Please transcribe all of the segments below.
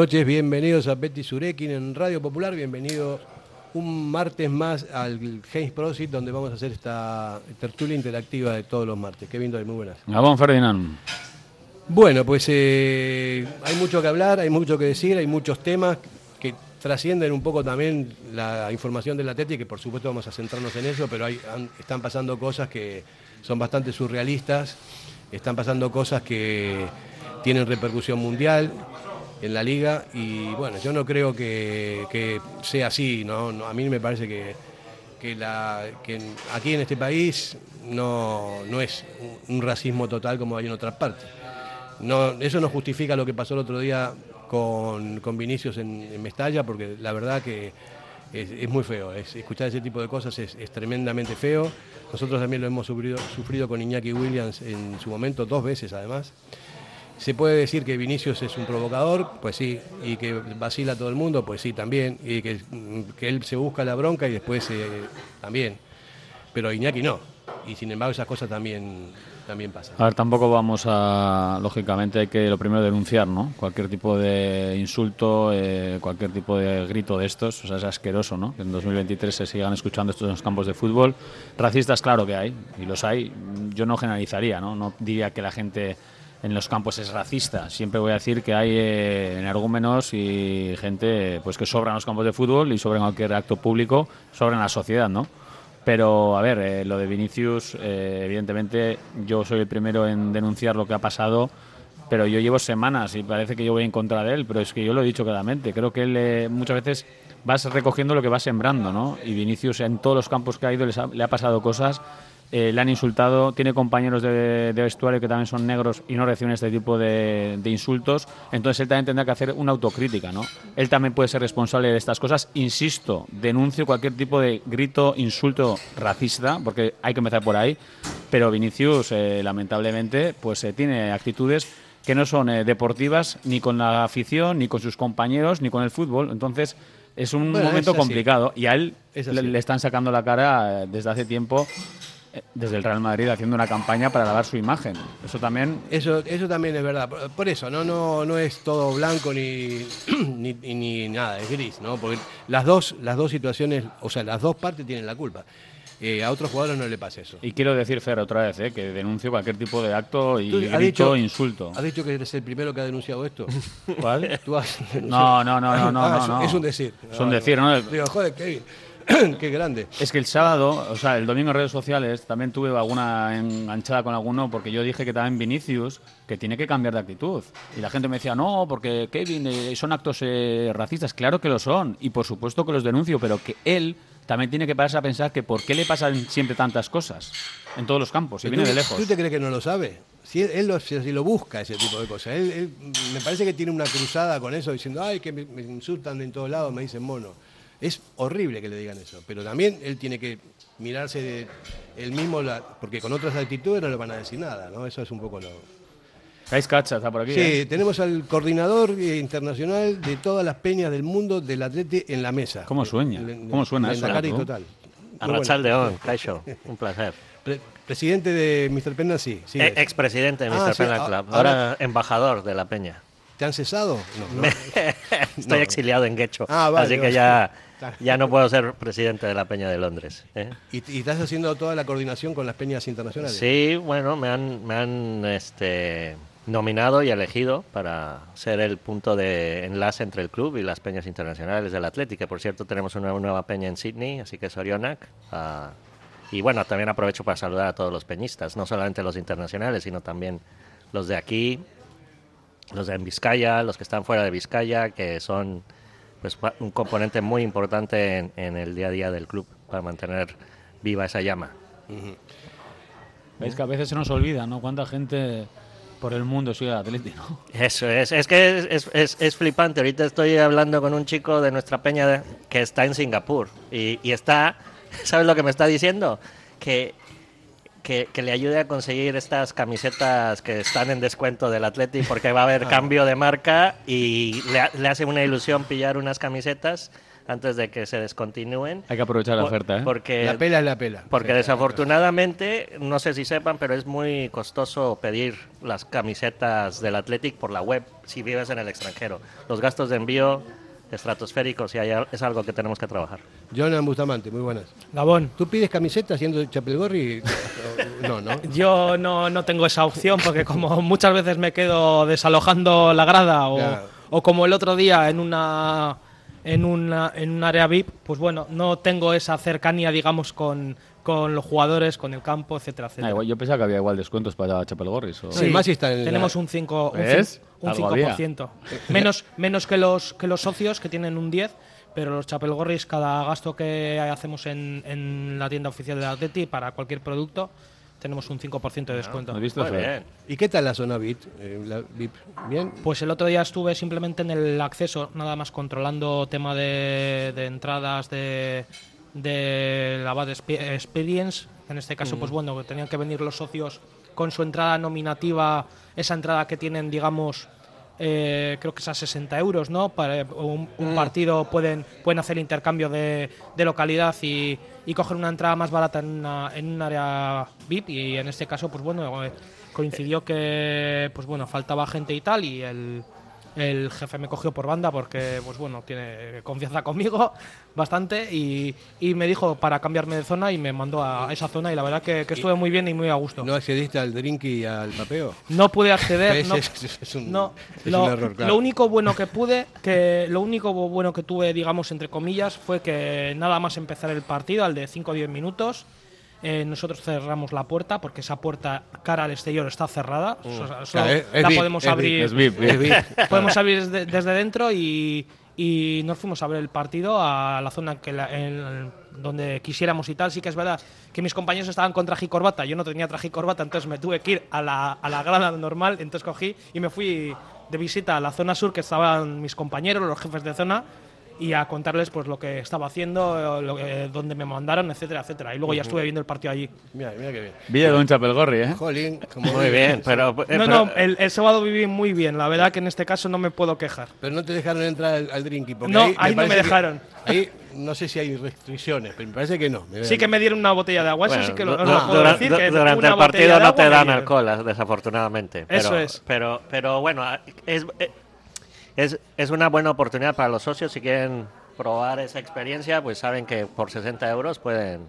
buenas noches, bienvenidos a Betty Surekin en Radio Popular, bienvenidos un martes más al James Prosit, donde vamos a hacer esta tertulia interactiva de todos los martes. Qué lindo, muy buenas. Gabón Ferdinand. Bueno, pues eh, hay mucho que hablar, hay mucho que decir, hay muchos temas que trascienden un poco también la información del Atleti, que por supuesto vamos a centrarnos en eso, pero hay, están pasando cosas que son bastante surrealistas, están pasando cosas que tienen repercusión mundial en la liga y bueno, yo no creo que, sea así, ¿no? a mí me parece que, que, la, que aquí en este país no, no es un racismo total como hay en otras partes. No, eso no justifica lo que pasó el otro día con, con Vinicius en, Mestalla, porque la verdad que es, muy feo. escuchar ese tipo de cosas es, tremendamente feo. Nosotros también lo hemos sufrido, sufrido con Iñaki Williams en su momento, dos veces además. ¿Se puede decir que Vinicius es un provocador? Pues sí. ¿Y que vacila a todo el mundo? Pues sí, también. Y que, él se busca la bronca y después eh, también. Pero Iñaki no. Y sin embargo esas cosas también también pasa. A ver, tampoco vamos a, lógicamente hay que lo primero denunciar, ¿no? Cualquier tipo de insulto, eh, cualquier tipo de grito de estos, o sea, es asqueroso, ¿no? Que en 2023 se sigan escuchando estos en los campos de fútbol. Racistas, claro que hay, y los hay. Yo no generalizaría, ¿no? No diría que la gente en los campos es racista. Siempre voy a decir que hay eh, energúmenos y gente pues que sobra en los campos de fútbol y sobra en cualquier acto público, sobra en la sociedad, ¿no? Pero, a ver, eh, lo de Vinicius, eh, evidentemente yo soy el primero en denunciar lo que ha pasado, pero yo llevo semanas y parece que yo voy en contra de él, pero es que yo lo he dicho claramente. Creo que él eh, muchas veces vas recogiendo lo que va sembrando, ¿no? Y Vinicius en todos los campos que ha ido le ha pasado cosas eh, le han insultado, tiene compañeros de, vestuario que también son negros y no reciben este tipo de, insultos, entonces él también tendrá que hacer una autocrítica, ¿no? Él también puede ser responsable de estas cosas, insisto, denuncio cualquier tipo de grito, insulto racista, porque hay que empezar por ahí, pero Vinicius, eh, lamentablemente, pues eh, tiene actitudes que no son deportivas ni con la afición, ni con sus compañeros, ni con el fútbol, entonces es un momento complicado y a él le, están sacando la cara desde hace tiempo desde el Real Madrid haciendo una campaña para lavar su imagen. Eso también. Eso, eso también es verdad. Por eso, no, no, no es todo blanco ni, ni, nada, es gris, ¿no? Porque las dos, las dos situaciones, o sea, las dos partes tienen la culpa. Eh, a otros jugadores no le pasa eso. Y quiero decir, Fer, otra vez, eh, que denuncio cualquier tipo de acto y grito, dicho, insulto. ¿Has dicho que eres el primero que ha denunciado esto? ¿Cuál? no, no, no, no, no, ah, no, Es un decir. Es un decir, ¿no? Digo, joder, Kevin. Qué grande. Es que el sábado, o sea, el domingo en redes sociales también tuve alguna enganchada con alguno porque yo dije que también Vinicius que tiene que cambiar de actitud. Y la gente me decía, no, porque Kevin, eh, son actos eh, racistas. Claro que lo son. Y por supuesto que los denuncio, pero que él también tiene que pararse a pensar que por qué le pasan siempre tantas cosas en todos los campos y viene de lejos. ¿Tú te crees que no lo sabe? Si él, lo, si lo busca ese tipo de cosas. Él, me parece que tiene una cruzada con eso diciendo, ay, que me, me insultan en todos lados, me dicen mono. Es horrible que le digan eso, pero también él tiene que mirarse de él mismo, porque con otras actitudes no le van a decir nada, ¿no? Eso es un poco lo... Cais Cacha está por aquí. Sí, ¿eh? tenemos al coordinador internacional de todas las peñas del mundo del atlete en la mesa. ¿Cómo sueña? ¿Cómo suena eso? La total. Arrachal León, Caixo, un placer. presidente de Mr. Penna, sí. sí eh, expresidente de Mr. Ah, Club, ahora embajador de la peña. ¿Te han cesado? No, Estoy exiliado en Guecho. Ah, así que ya, ya no puedo ser presidente de la Peña de Londres. ¿eh? ¿Y, estás haciendo toda la coordinación con las peñas internacionales? Sí, bueno, me han, me han este, nominado y elegido para ser el punto de enlace entre el club y las peñas internacionales del Atlético. Por cierto, tenemos una nueva peña en Sydney, así que es Orionac. Ah, y bueno, también aprovecho para saludar a todos los peñistas, no solamente los internacionales, sino también los de aquí, los de Vizcaya, los que están fuera de Vizcaya, que son pues un componente muy importante en, el día a día del club para mantener viva esa llama. Veis que a veces se nos olvida, ¿no? Cuánta gente por el mundo sigue Atlético. Eso es, es que es, es, es, flipante. Ahorita estoy hablando con un chico de nuestra peña que está en Singapur y, y está, ¿sabes lo que me está diciendo? Que que, le ayude a conseguir estas camisetas que están en descuento del Atleti porque va a haber ah. cambio de marca y le, hace una ilusión pillar unas camisetas. antes de que se descontinúen. Hay que aprovechar la Por- oferta, ¿eh? Porque, La pela es la pela. porque Sí. desafortunadamente, no sé si sepan, pero es muy costoso pedir las camisetas del Athletic por la web si vives en el extranjero. Los gastos de envío estratosféricos y hay- es algo que tenemos que trabajar. Jonan Bustamante, muy buenas. Gabón. ¿Tú pides camiseta siendo Chapelgorri? No, no. Yo no, no tengo esa opción porque como muchas veces me quedo desalojando la grada o, Claro. o como el otro día en una en una en un área VIP, pues bueno, no tengo esa cercanía, digamos, con, con los jugadores, con el campo, etcétera, Ah, etcétera. igual- yo pensaba que había igual descuentos para Chapelgorris. o- Sí, más si está en la- tenemos un 5 un, ¿Ves? cin- un Algo 5%. Menos menos que los que los socios que tienen un 10, pero los Chapelgorris cada gasto que hacemos en, en la tienda oficial de Atleti para cualquier producto tenemos un 5% de descuento. ¿Has visto bien. ¿Y qué tal la zona VIP? Eh, la VIP? ¿Bien? Pues el otro día estuve simplemente en el acceso, nada más controlando tema de, de entradas de, de la Bad Expe- Experience. En este caso, pues bueno, que tenían que venir los socios con su entrada nominativa, esa entrada que tienen, digamos, eh, creo que es a 60 euros, ¿no? Para un, un partido pueden, pueden hacer intercambio de, de localidad y, y coger una entrada más barata en, una- en un área VIP y en este caso, pues bueno, eh, coincidió que, pues bueno, faltaba gente y tal y el, el jefe me cogió por banda porque, pues bueno, tiene confianza conmigo bastante y, y me dijo para cambiarme de zona y me mandó a esa zona y la verdad que, que estuve muy bien y muy a gusto. ¿No accediste al drink y al papeo? No pude acceder. Es- no, es- es un- no, es lo, un error, claro. lo único bueno que pude, que lo único bueno que tuve, digamos entre comillas, fue que nada más empezar el partido, al de 5 o 10 minutos, eh, nosotros cerramos la puerta porque esa puerta cara al exterior está cerrada. Es- es la podemos es abrir. Podemos abrir desde, desde dentro y, y nos fuimos a ver el partido a la zona que la- en- donde quisiéramos y tal. Sí que es verdad que mis compañeros estaban con traje y corbata, yo no tenía traje y corbata, entonces me tuve que ir a la, a la grada normal, entonces cogí y me fui de visita a la zona sur que estaban mis compañeros, los jefes de zona y a contarles pues lo que estaba haciendo, lo que- dónde me mandaron, etcétera, etcétera. Y luego ya estuve viendo el partido allí. Mira, mira qué bien. Vida de un Chapelgorri, ¿eh? Jolín, como Muy bien, pero... eh, No, pero- no, el, el sábado viví muy bien, la verdad que en este caso no me puedo quejar. Pero no te dejaron entrar al, al drinky. Porque No, ahí, ahí no me que- dejaron. ahí no sé si hay restricciones, pero me parece que no. Sí que me dieron una botella de agua, eso Bueno, sí que lo, du- puedo dura- decir. que durante el partido no te dan alcohol, desafortunadamente. Eso pero, es. Pero, pero bueno, es, eh, es, es una buena oportunidad para los socios si quieren probar esa experiencia, pues saben que por 60 euros pueden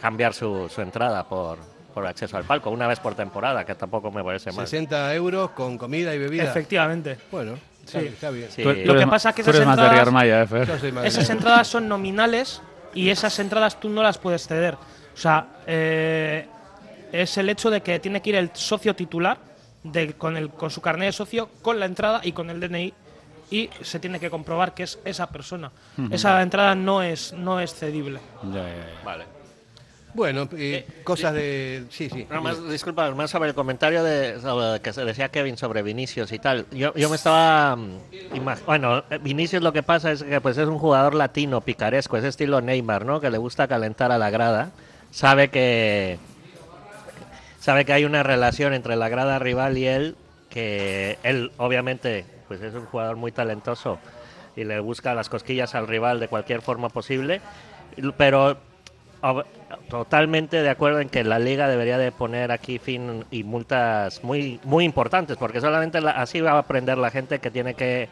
cambiar su, su entrada por, por acceso al palco, una vez por temporada, que tampoco me parece mal. 60 euros con comida y bebida. Efectivamente. Bueno, Sí. está bien. Sí. Lo que pasa es que esas entradas- Riarmaya, ¿eh, Esas entradas son nominales y esas entradas tú no las puedes ceder. O sea, eh, es el hecho de que tiene que ir el socio titular de, con, el, con su carnet de socio, con la entrada y con el DNI y se tiene que comprobar que es esa persona. Esa entrada no es, no es cedible. Ya, ya, ya. Vale. Bueno, eh, cosas de... Sí, sí. No, más, disculpa, más sobre el comentario de, sobre- que se decía Kevin sobre Vinicius y tal. Yo, yo me estaba. mm, bueno, eh, Vinicius lo que pasa es que pues es un jugador latino, picaresco, es estilo Neymar, ¿no? Que le gusta calentar a la grada. Sabe que. Sabe que hay una relación entre la grada rival y él, que él, obviamente, pues es un jugador muy talentoso y le busca las cosquillas al rival de cualquier forma posible. Pero totalmente de acuerdo en que la liga debería de poner aquí fin y multas muy muy importantes porque solamente la- así va a aprender la gente que tiene que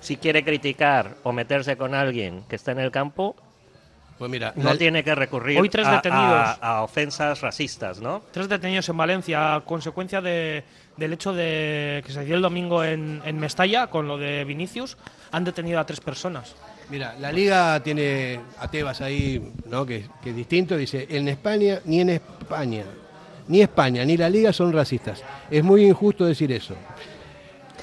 si quiere criticar o meterse con alguien que está en el campo Pues mira, no la- tiene que recurrir Hoy tres a- detenidos. a, a ofensas racistas no Tres detenidos en Valencia a consecuencia de, del hecho de que se dio el domingo en, en Mestalla con lo de Vinicius. Han detenido a tres personas. Mira, la liga tiene a Tebas ahí, ¿no? Que, que es distinto. Dice, en España, ni en España, ni España, ni la liga son racistas. Es muy injusto decir eso.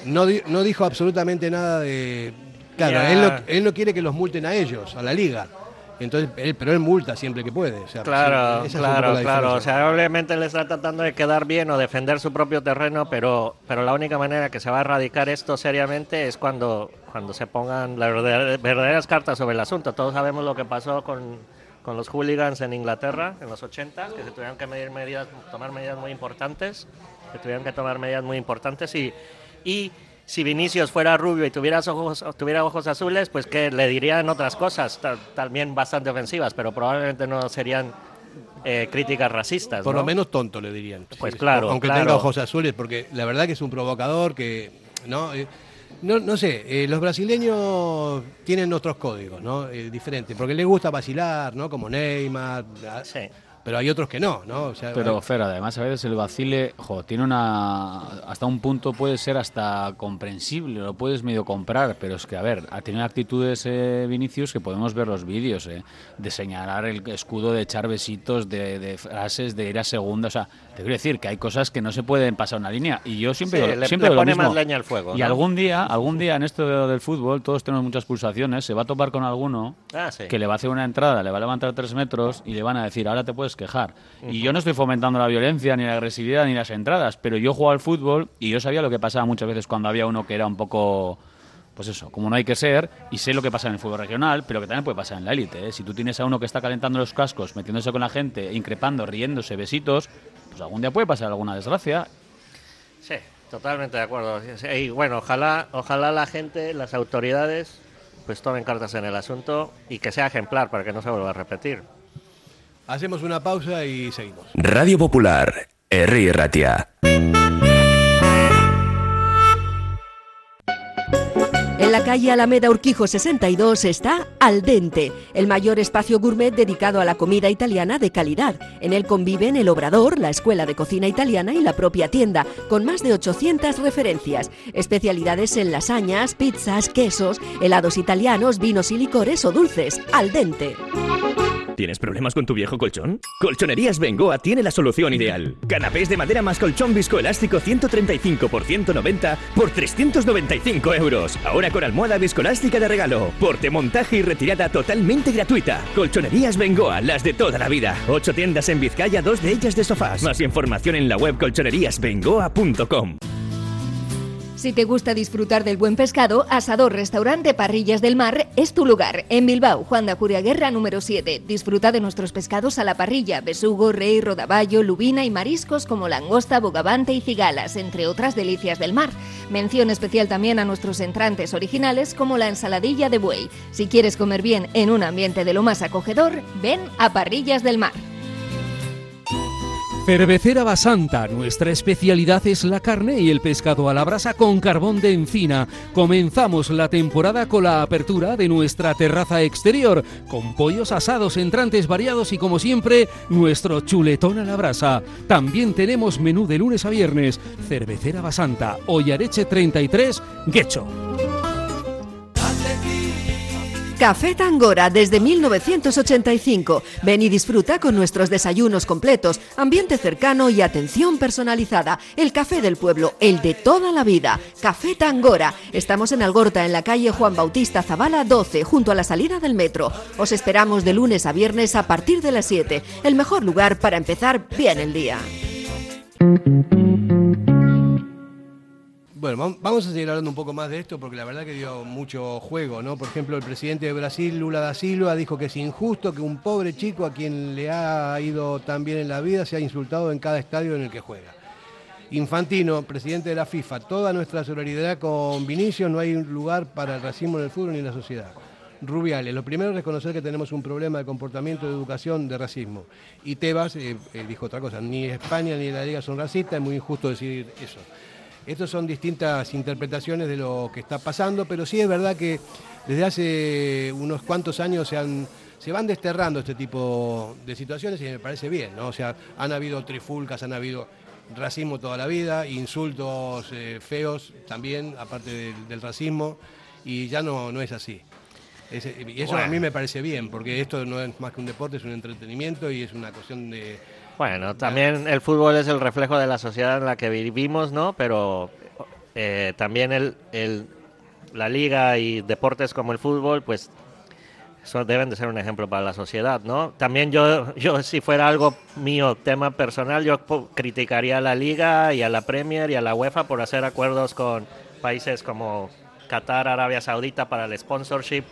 No, no dijo absolutamente nada de... Claro, él no, él no quiere que los multen a ellos, a la liga. Entonces, él, pero él multa siempre que puede. o sea, Claro, sí, claro, la claro. O sea, obviamente le está tratando de quedar bien o defender su propio terreno, pero, pero la única manera que se va a erradicar esto seriamente es cuando, cuando se pongan las verdadera- verdaderas cartas sobre el asunto. Todos sabemos lo que pasó con, con los hooligans en Inglaterra en los 80, que se tuvieron que medir medidas, tomar medidas muy importantes, que tuvieron que tomar medidas muy importantes y, y si Vinicius fuera rubio y tuviera ojos, tuviera ojos azules, pues que le dirían otras cosas, también bastante ofensivas, pero probablemente no serían eh, críticas racistas. Por lo menos tonto le dirían. Pues claro. Aunque tenga ojos azules, porque la verdad que es un provocador que. ¿no? Eh, no, no sé, eh, los brasileños tienen otros códigos, ¿no? diferentes, porque les gusta vacilar, ¿no? Como Neymar. Sí pero hay otros que no, ¿no? pero, Fer, además a veces el vacile, jo, tiene una... Hasta un punto puede ser hasta comprensible, lo puedes medio comprar, pero es que, a ver, ha tenido actitudes eh, Vinicius que podemos ver los vídeos, eh, de señalar el escudo, de echar besitos, de, frases, de ir a segunda, o sea, quiero decir que hay cosas que no se pueden pasar una línea, y yo siempre, le, siempre le pone más leña al fuego. Y algún día, algún día en esto del fútbol, todos tenemos muchas pulsaciones, se va a topar con alguno ah, que le va a hacer una entrada, le va a levantar tres metros y le van a decir, ahora te puedes quejar. Y yo no estoy fomentando la violencia, ni la agresividad, ni las entradas, pero yo juego al fútbol y yo sabía lo que pasaba muchas veces cuando había uno que era un poco pues eso, como no hay que ser, y sé lo que pasa en el fútbol regional, pero que también puede pasar en la élite. ¿eh? Si tú tienes a uno que está calentando los cascos, metiéndose con la gente, increpando, riéndose, besitos, pues algún día puede pasar alguna desgracia. Sí, totalmente de acuerdo. Y bueno, ojalá, ojalá la gente, las autoridades, pues tomen cartas en el asunto y que sea ejemplar para que no se vuelva a repetir. Hacemos una pausa y seguimos. Radio Popular, R. Ratia. En la calle Alameda Urquijo 62 está Al Dente, el mayor espacio gourmet dedicado a la comida italiana de calidad. En él conviven el obrador, la escuela de cocina italiana y la propia tienda, con más de 800 referencias. Especialidades en lasañas, pizzas, quesos, helados italianos, vinos y licores o dulces. Al Dente. ¿Tienes problemas con tu viejo colchón? Colchonerías Bengoa tiene la solución ideal. Canapés de madera más colchón viscoelástico 135 por 190 por 395 euros. Ahora con almohada viscoelástica de regalo. Porte, montaje y retirada totalmente gratuita. Colchonerías Bengoa, las de toda la vida. Ocho tiendas en Vizcaya, dos de ellas de sofás. Más información en la web colchoneríasbengoa.com. Si te gusta disfrutar del buen pescado, Asador Restaurante Parrillas del Mar es tu lugar. En Bilbao, Juan de Acuria Guerra número 7. Disfruta de nuestros pescados a la parrilla, besugo, rey, rodaballo, lubina y mariscos como langosta, bogavante y cigalas, entre otras delicias del mar. Mención especial también a nuestros entrantes originales como la ensaladilla de buey. Si quieres comer bien en un ambiente de lo más acogedor, ven a Parrillas del Mar. Cervecera Basanta, nuestra especialidad es la carne y el pescado a la brasa con carbón de encina. Comenzamos la temporada con la apertura de nuestra terraza exterior, con pollos asados, entrantes variados y como siempre, nuestro chuletón a la brasa. También tenemos menú de lunes a viernes. Cervecera Basanta, Ollareche 33, Guecho. Café Tangora desde 1985. Ven y disfruta con nuestros desayunos completos, ambiente cercano y atención personalizada. El café del pueblo, el de toda la vida. Café Tangora. Estamos en Algorta, en la calle Juan Bautista Zavala 12, junto a la salida del metro. Os esperamos de lunes a viernes a partir de las 7. El mejor lugar para empezar bien el día. Bueno, vamos a seguir hablando un poco más de esto porque la verdad que dio mucho juego, ¿no? Por ejemplo, el presidente de Brasil, Lula da Silva, dijo que es injusto que un pobre chico a quien le ha ido tan bien en la vida sea insultado en cada estadio en el que juega. Infantino, presidente de la FIFA, toda nuestra solidaridad con Vinicio, no hay lugar para el racismo en el fútbol ni en la sociedad. Rubiales, lo primero es reconocer que tenemos un problema de comportamiento, de educación, de racismo. Y Tebas eh, eh, dijo otra cosa, ni España ni la Liga son racistas, es muy injusto decir eso. Estas son distintas interpretaciones de lo que está pasando, pero sí es verdad que desde hace unos cuantos años se, han, se van desterrando este tipo de situaciones y me parece bien, ¿no? O sea, han habido trifulcas, han habido racismo toda la vida, insultos eh, feos también, aparte del, racismo, y ya no, no es así. y eso a mí me parece bien, porque esto no es más que un deporte, es un entretenimiento y es una cuestión de bueno, también el fútbol es el reflejo de la sociedad en la que vivimos, ¿no? Pero eh, también el, el, la liga y deportes como el fútbol, pues eso deben de ser un ejemplo para la sociedad, ¿no? También yo, yo si fuera algo mío, tema personal, yo criticaría a la liga y a la Premier y a la UEFA por hacer acuerdos con países como Qatar, Arabia Saudita para el sponsorship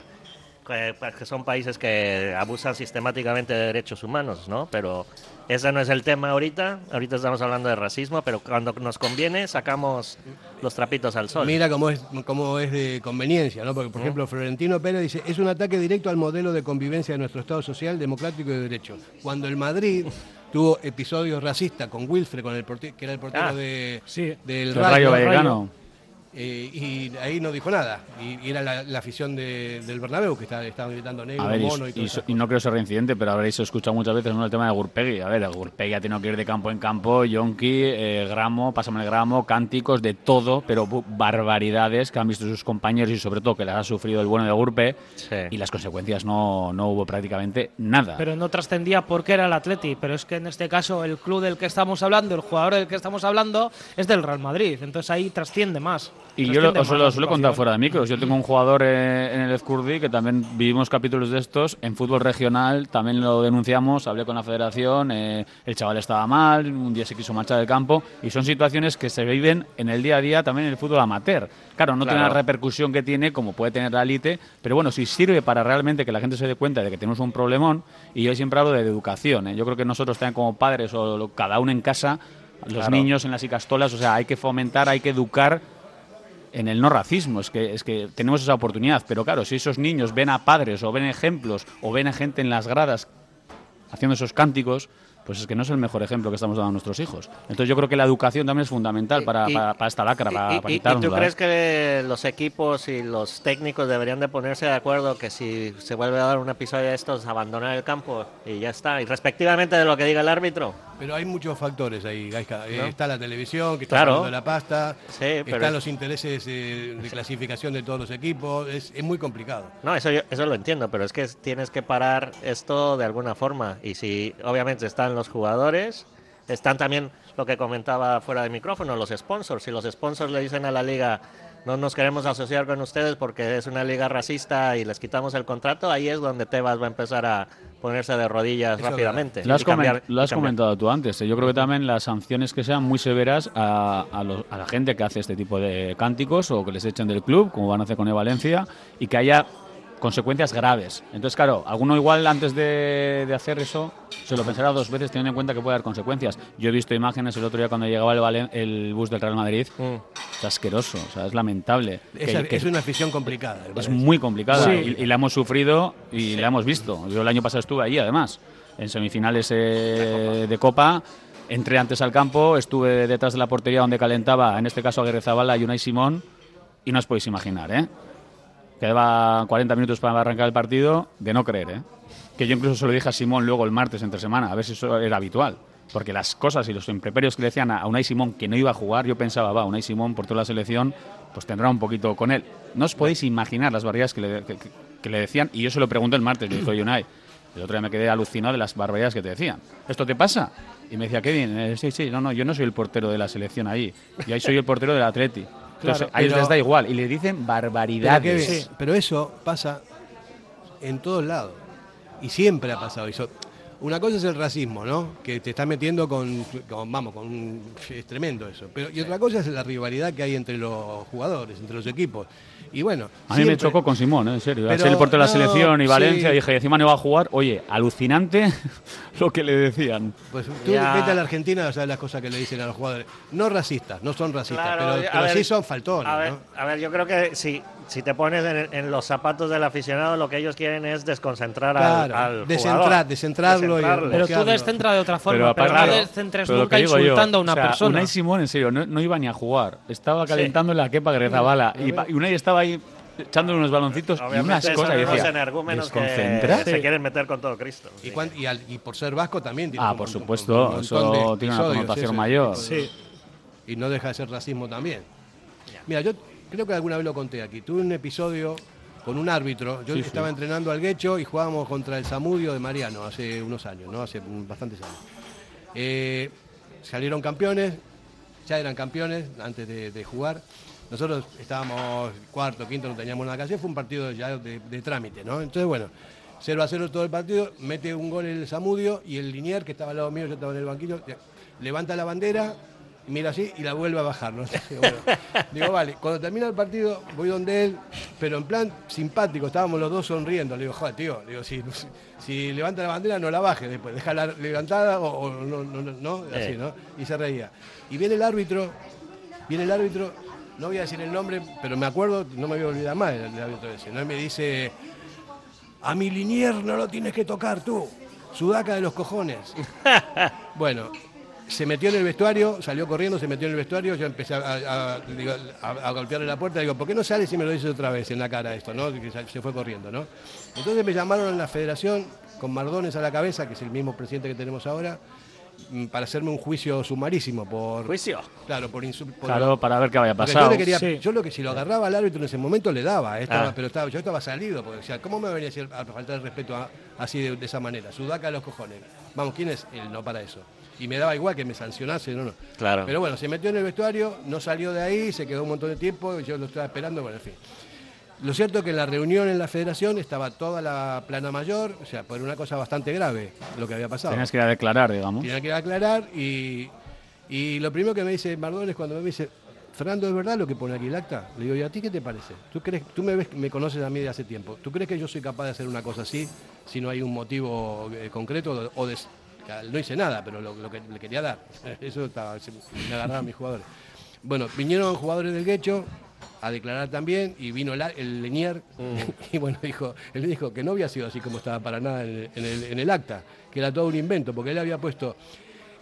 que, pues, que son países que abusan sistemáticamente de derechos humanos, ¿no? Pero ese no es el tema ahorita. Ahorita estamos hablando de racismo, pero cuando nos conviene sacamos los trapitos al sol. Mira cómo es, cómo es de conveniencia, ¿no? Porque, por ejemplo, Florentino Pérez dice, es un ataque directo al modelo de convivencia de nuestro Estado social, democrático y de derecho. Cuando el Madrid tuvo episodios racistas con Wilfred, con el que era el portero Ah, de, sí. del El Rayo, Rayo Vallecano. Eh, y ahí no dijo nada. Y, y era la, la afición de- del Bernabéu que estaba, estaban gritando negro, A ver, y, mono y todo y- eso. y no creo ser reincidente, pero habréis escuchado muchas veces ¿no? el tema de Gurpegui. A ver, Gurpegui ha tenido que ir de campo en campo, Yonki, eh, gramo, pásame el gramo, cánticos, de todo, pero barbaridades que han visto sus compañeros y sobre todo que las ha sufrido el bueno de Gurpe Sí. y las consecuencias no, no hubo prácticamente nada. Pero no trascendía porque era el Atleti. Pero es que en este caso el club del que estamos hablando, el jugador del que estamos hablando, es del Real Madrid. Entonces ahí trasciende más. Y yo lo- os suelo contar fuera de micros. Yo tengo un jugador eh, en el Ezcurdi que también vivimos capítulos de estos en fútbol regional, también lo denunciamos, hablé con la federación, eh, el chaval estaba mal, un día se quiso marchar del campo y son situaciones que se viven en el día a día también en el fútbol amateur. Claro, no tiene la repercusión que tiene como puede tener la elite, pero bueno, si sirve para realmente que la gente se dé cuenta de que tenemos un problemón y yo siempre hablo de educación. ¿eh? Yo creo que nosotros también como padres o cada uno en casa, los Claro. niños en las icastolas, o sea, hay que fomentar, hay que educar en el no racismo, es que, es que tenemos esa oportunidad, pero claro, si esos niños ven a padres o ven ejemplos o ven a gente en las gradas haciendo esos cánticos, pues es que no es el mejor ejemplo que estamos dando a nuestros hijos. Entonces yo creo que la educación también es fundamental para, Y- para, para esta lacra, para, ¿Y, para y- y quitárnosla, tú crees que los equipos y los técnicos deberían de ponerse de acuerdo que si se vuelve a dar un episodio de estos, abandonar el campo y ya está? Y respectivamente de lo que diga el árbitro. Pero hay muchos factores ahí, Gaisca. Eh, ¿No? está la televisión, que está Claro. pagando la pasta, Sí, pero- están los intereses eh, de clasificación de todos los equipos, es, es muy complicado. No, eso, yo- eso lo entiendo, pero es que tienes que parar esto de alguna forma. Y si obviamente están los jugadores, están también lo que comentaba fuera de micrófono, los sponsors. Si los sponsors le dicen a la liga, no nos queremos asociar con ustedes porque es una liga racista y les quitamos el contrato, ahí es donde Tebas va a empezar a ponerse de rodillas Eso rápidamente. Lo has, cambiar- lo comentado tú antes. ¿eh? Yo creo que también las sanciones que sean muy severas a, a los- a la gente que hace este tipo de cánticos o que les echen del club, como van a hacer con el Valencia, y que haya consecuencias graves. Entonces, claro, alguno igual antes de, de hacer eso se lo pensará dos veces teniendo en cuenta que puede dar consecuencias. Yo he visto imágenes el otro día cuando llegaba el, Valen- el bus del Real Madrid. Mm. Es asqueroso, o sea, es lamentable. Es, Que- que- es una afición complicada. es muy complicada Sí. y, y la hemos sufrido y la hemos visto. Yo el año pasado estuve ahí, además, en semifinales eh, de Copa. Entré antes al campo, estuve detrás de la portería donde calentaba, en este caso Aguirre Zabala y Unai Simón, y no os podéis imaginar, ¿eh? Quedaba 40 minutos para arrancar el partido, de no creer, ¿eh? Que yo incluso se lo dije a Simón luego el martes entre semana, a ver si eso era habitual. Porque las cosas y los improperios que le decían a Unai Simón que no iba a jugar, yo pensaba, va, Unai Simón por toda la selección, pues tendrá un poquito con él. No os podéis imaginar las barbaridades que le, que- que- le decían, y yo se lo pregunté el martes, me dijo Unai. El otro día me quedé alucinado de las barbaridades que te decían. ¿Esto te pasa? Y me decía, Kevin, eh, sí, sí, no, no, yo no soy el portero de la selección ahí. Yo ahí soy el portero del Atleti. Entonces, Claro, a ellos pero- les da igual. Y le dicen Pero, barbaridades. Pero eso pasa en todos lados. Y siempre ha pasado eso. Una cosa es el racismo, ¿no? Que te está metiendo con, con- vamos, con un- es tremendo eso. Pero y otra cosa es la rivalidad que hay entre los jugadores, entre los equipos. Y bueno, A mí me chocó con Simón, ¿eh? en serio. Al Pero, el portero de la no, selección y sí. Valencia, dije, encima no iba a jugar. Oye, alucinante lo que le decían. Pues tú Ya. vete a la Argentina, sabes las cosas que le dicen a los jugadores. No racistas, no son racistas, Claro, pero, pero ver, sí son faltones, A ver, ¿no? a ver, yo creo que si, si te pones en, en los zapatos del aficionado, lo que ellos quieren es desconcentrar al- Claro, al, descentrar- jugador. descentrarlo y-. Pero tú descentra de otra forma, pero, aparte- no descentres pero lo nunca que digo yo, insultando a una o sea, persona. Unai Simón, en serio, no, no iba ni a jugar. Estaba calentando en la quepa Grezabala. Y, y Unai estaba ahí echándole unos baloncitos y unas Obviamente cosas. Y decía, que se quieren meter con todo Cristo. Y, sí. cuan- y al- y por ser vasco también tiene Ah, un- por un- supuesto, un montón eso de tiene una connotación ese. mayor. Sí. Y no deja de ser racismo también. Mira, yo creo que alguna vez lo conté aquí. Tuve un episodio con un árbitro. Yo Sí, sí. estaba entrenando al Guecho y jugábamos contra el Zamudio de Mariano hace unos años, ¿no? Hace bastantes años. Eh, salieron campeones, ya eran campeones antes de, de jugar. Nosotros estábamos cuarto, quinto, no teníamos nada que hacer. Fue un partido ya de, de trámite, ¿no? Entonces, bueno, 0 a 0 todo el partido. Mete un gol el Zamudio y el Linier, que estaba al lado mío, yo estaba en el banquillo, levanta la bandera mira así y la vuelve a bajar. ¿no? Digo, bueno, digo, vale, cuando termina el partido voy donde él, pero en plan simpático, estábamos los dos sonriendo. Le digo, joder, tío, le digo, si, si, levanta la bandera no la baje después, déjala levantada o, o no, no, no, no, así. ¿no? Y se reía. Y viene el árbitro, viene el árbitro, no voy a decir el nombre, pero me acuerdo, no me voy a olvidar más del del árbitro ese, ¿no? Y me dice, a mi Linier no lo tienes que tocar tú, sudaca de los cojones. bueno, se metió en el vestuario, salió corriendo, se metió en el vestuario, yo empecé a, a- a- digo, a- a golpearle la puerta, digo, ¿por qué no sales y me lo dices otra vez en la cara esto, no? Que se- fue corriendo, ¿no? Entonces me llamaron a la federación con Mardones a la cabeza, que es el mismo presidente que tenemos ahora, para hacerme un juicio sumarísimo por... Juicio. Claro, por, por- Claro, para ver qué había pasado. Yo, le quería- Sí. yo lo que si lo agarraba al árbitro en ese momento le daba, eh, estaba- Ah. pero estaba, yo estaba salido, porque o sea, ¿cómo me venía a, decir- a faltar el respeto a- así de, de esa manera? Sudaca a los cojones. Vamos, ¿quién es? Él no para eso. Y me daba igual que me sancionase, no, no. Claro. Pero bueno, se metió en el vestuario, no salió de ahí, se quedó un montón de tiempo, yo lo estaba esperando, bueno, en fin. Lo cierto es que en la reunión en la federación estaba toda la plana mayor, o sea, por una cosa bastante grave lo que había pasado. Tenías que ir a declarar, digamos. Tenía que aclarar y, y lo primero que me dice Mardones cuando me dice, Fernando, ¿es verdad lo que pone aquí el acta? Le digo, ¿y a ti qué te parece? ¿Tú, crees, tú me, ves, me conoces a mí de hace tiempo. ¿Tú crees que yo soy capaz de hacer una cosa así si no hay un motivo eh, concreto o de... No hice nada, pero lo, lo que le quería dar. Eso estaba, me agarraron mis jugadores. Bueno, vinieron jugadores del Guecho a declarar también y vino el, el Lenier y bueno, dijo, él dijo que no había sido así como estaba para nada en el, en el- en el acta, que era todo un invento, porque él había puesto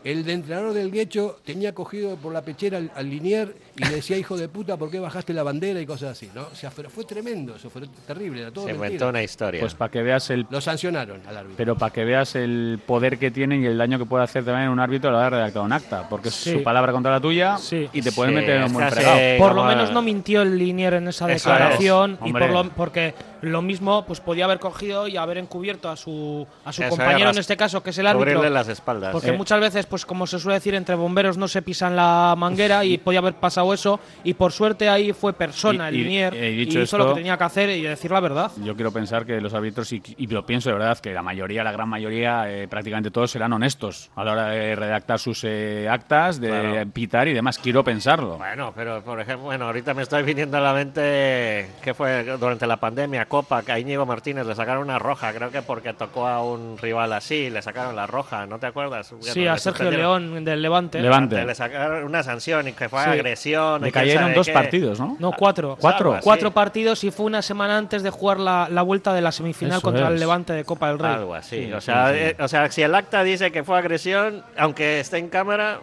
el de entrenador del Guecho tenía cogido por la pechera al, al Linier y le decía, hijo de puta, ¿por qué bajaste la bandera y cosas así? ¿no? O sea, fue, fue tremendo, eso fue terrible, era todo Se mentira. inventó una historia. Pues para que veas el Lo sancionaron al árbitro. pero para que veas el poder que tiene y el daño que puede hacer también un árbitro a la hora de redactar un acta, porque Sí. es su palabra contra la tuya Sí. y te pueden Sí, meter en un buen fregado. Por lo menos no mintió el Linier en esa Eso declaración es, y por lo- porque lo mismo pues podía haber cogido y haber encubierto a su a su Eso compañero en este caso que es el árbitro. Cubrirle las espaldas. Porque Eh. muchas veces, pues como se suele decir, entre bomberos no se pisan la manguera y podía haber pasado eso. Y por suerte ahí fue persona, Y- el Linier, y dicho hizo lo que tenía que hacer y decir la verdad. Yo quiero pensar que los árbitros, y, y lo pienso de verdad, que la mayoría, la gran mayoría, eh, prácticamente todos serán honestos a la hora de redactar sus eh, actas, de Claro. pitar y demás. Quiero pensarlo. Bueno, pero por ejemplo, bueno, ahorita me estoy viniendo a la mente que fue durante la pandemia, Copa, que a Íñigo Martínez le sacaron una roja, creo que porque tocó a un rival así, le sacaron la roja, ¿no te acuerdas? Sí, a Sergio. León del Levante. Levante. Le sacaron una sanción y que fue Sí. agresión. Le cayeron dos qué. partidos, ¿no? No, cuatro. ¿Cuatro? Algo así. Cuatro partidos y fue una semana antes de jugar la, la vuelta de la semifinal Eso contra el. Levante de Copa del Rey. Algo así. Sí, o, sea, sí. eh, o sea, si el acta dice que fue agresión, aunque esté en cámara,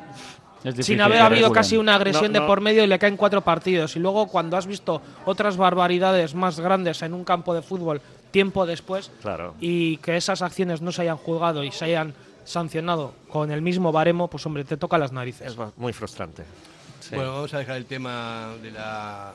Es difícil Sin haber habido casi una agresión No, de por medio y le caen cuatro partidos. Y luego cuando has visto otras barbaridades más grandes en un campo de fútbol tiempo después claro. y que esas acciones no se hayan juzgado y se hayan sancionado con el mismo baremo, pues hombre, te toca las narices. Es muy frustrante. Sí. Bueno, vamos a dejar el tema de la...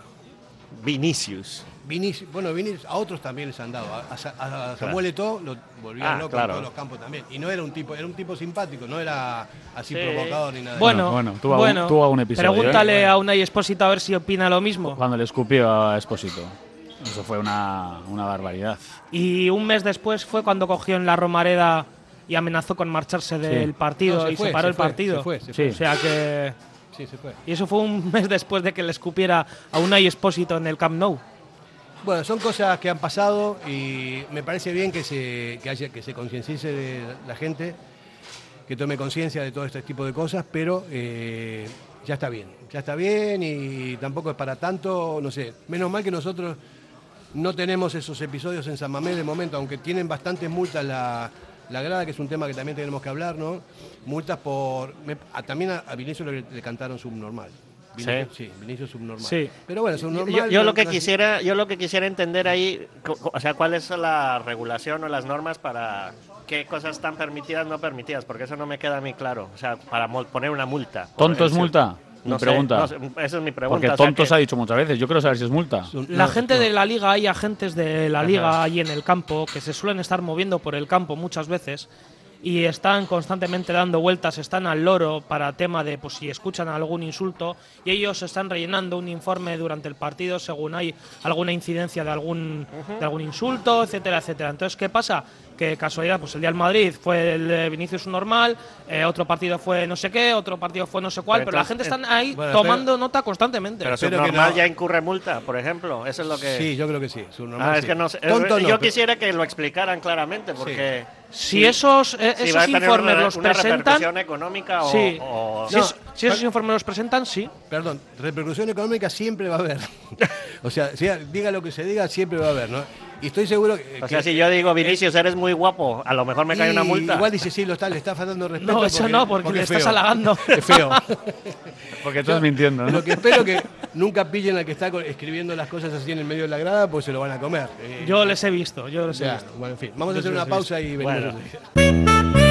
Vinicius. Vinicius, bueno, Vinicius a otros también les han dado. A, a- a Samuel Eto'o lo volvían Ah, loco claro. en todos los campos también. Y no era un tipo, era un tipo simpático, no era así Sí. provocador ni nada. de Bueno, bueno, bueno, tuvo algún episodio, Pregúntale ¿eh? a Unai Espósito a ver si opina lo mismo. Cuando le escupió a Esposito. Eso fue una, una barbaridad. Y un mes después fue cuando cogió en la Romareda y amenazó con marcharse del partido No, se y fue, se paró se el fue, partido. se fue, se fue. O sea que. Sí, se fue. Y eso fue un mes después de que le escupiera a Unai Espósito en el Camp Nou. Bueno, son cosas que han pasado y me parece bien que se, que haya, que se de la gente, que tome conciencia de todo este tipo de cosas, pero eh, ya está bien, ya está bien y tampoco es para tanto, no sé, menos mal que nosotros no tenemos esos episodios en San Mamés de momento, aunque tienen bastantes multas la, la grada, que es un tema que también tenemos que hablar, ¿no? Multas por... me- a- también a, a Vinicio le, le cantaron subnormal. Vinicio, sí, Vinicio subnormal. Sí. Pero bueno, subnormal... Yo, yo lo que quisiera, yo lo que quisiera entender ahí, o sea, cuál es la regulación o las normas para qué cosas están permitidas, no permitidas, porque eso no me queda a mí claro. O sea, para poner una multa. ¿Tonto es Por- Mi sé, pregunta. no sé, esa es mi pregunta. Porque o sea tonto que- se ha dicho muchas veces. Yo quiero saber si es multa. La no, gente no. de la liga, hay agentes de la liga ahí en el campo que se suelen estar moviendo por el campo muchas veces y están constantemente dando vueltas, están al loro para tema de pues si escuchan algún insulto y ellos están rellenando un informe durante el partido según hay alguna incidencia de algún de algún insulto, etcétera, etcétera. Entonces, ¿qué pasa? Que casualidad, pues el día del Madrid fue el de Vinicius normal, eh, otro partido fue no sé qué, otro partido fue no sé cuál, Pero pero, la gente está ahí bueno, tomando nota constantemente. Pero subnormal no. ya incurre multa, por ejemplo. Eso es lo que. Sí, yo creo que sí. subnormal Ah, es sí. que no sé. Tonto yo no, pero- quisiera que lo explicaran claramente, porque. si esos, eh, si esos informes una, los una presentan, repercusión económica o. sí. o- si, No, es- si esos informes los presentan, sí. Perdón, repercusión económica siempre va a haber. o sea, sea, diga lo que se diga, siempre va a haber, ¿no? Y estoy seguro que. O sea, que- si yo digo, Vinicius, eres muy guapo, a lo mejor me cae una multa. Igual dice, sí, lo está, le está faltando respeto. No, eso no, porque le es estás halagando. Es feo. Porque estás mintiendo, ¿no? Lo que espero que nunca pillen al que está escribiendo las cosas así en el medio de la grada, pues se lo van a comer. Eh, Yo les he visto, yo les he ya, visto. bueno, en fin, vamos a hacer una pausa y venimos. Bueno.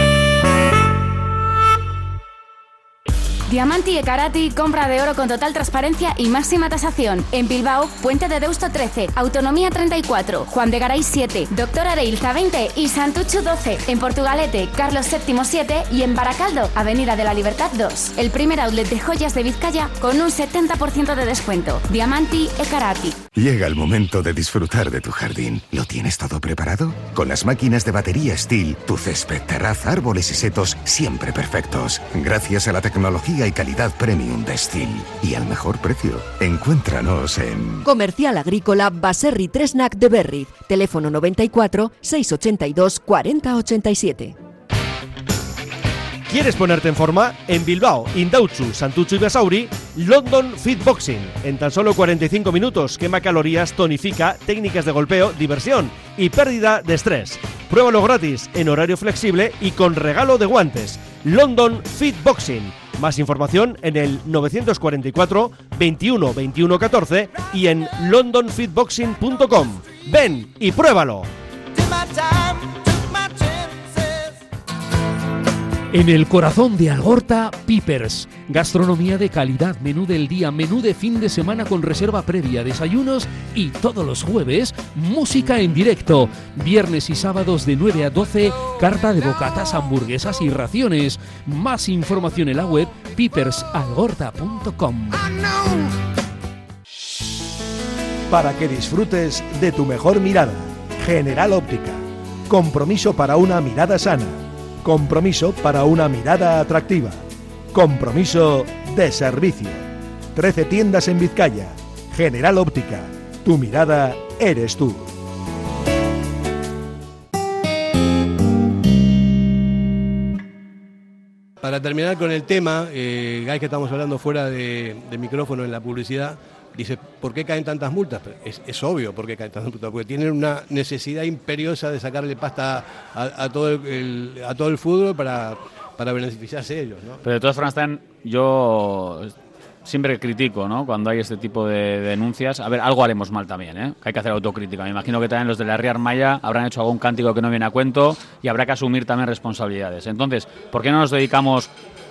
Diamanti e Karati, compra de oro con total transparencia y máxima tasación. En Bilbao, Puente de Deusto 13, Autonomía 34, Juan de Garay 7, Doctor Areilza 20 y Santucho 12. En Portugalete, Carlos VII 7 y en Baracaldo, Avenida de la Libertad 2. El primer outlet de joyas de Vizcaya con un 70% de descuento. Diamanti e Karati. Llega el momento de disfrutar de tu jardín. ¿Lo tienes todo preparado? Con las máquinas de batería Steel, tu césped, terraza, árboles y setos siempre perfectos. Gracias a la tecnología y calidad premium de Steel. Y al mejor precio. Encuéntranos en... Comercial Agrícola Baserri Tresnac de Berriz. Teléfono 94 682 4087. ¿Quieres ponerte en forma? En Bilbao, Indautxu, Santucho y Basauri, London Fit Boxing. En tan solo 45 minutos quema calorías, tonifica, técnicas de golpeo, diversión y pérdida de estrés. Pruébalo gratis, en horario flexible y con regalo de guantes. London Fit Boxing. Más información en el 944 21 21 14 y en londonfitboxing.com. Ven y pruébalo. En el corazón de Algorta, Pipers. Gastronomía de calidad, menú del día, menú de fin de semana con reserva previa, desayunos y todos los jueves, música en directo. Viernes y sábados de 9 a 12, carta de bocatas, hamburguesas y raciones. Más información en la web pipersalgorta.com. para que disfrutes de tu mejor mirada. General Óptica. Compromiso para una mirada sana. Compromiso para una mirada atractiva. Compromiso de servicio. 13 tiendas en Vizcaya. General Óptica. Tu mirada eres tú. Para terminar con el tema, eh, que estamos hablando fuera de micrófono en la publicidad, dice, ¿por qué caen tantas multas? Es, es obvio por qué caen tantas multas, porque tienen una necesidad imperiosa de sacarle pasta a, todo, el, a todo el fútbol para, para beneficiarse ellos. ¿no? Pero de todas formas, también yo siempre critico, ¿no? Cuando hay este tipo de denuncias. A ver, algo haremos mal también, ¿eh? Hay que hacer autocrítica. Me imagino que también los de la Ría Armaya habrán hecho algún cántico que no viene a cuento y habrá que asumir también responsabilidades. Entonces, ¿por qué no nos dedicamos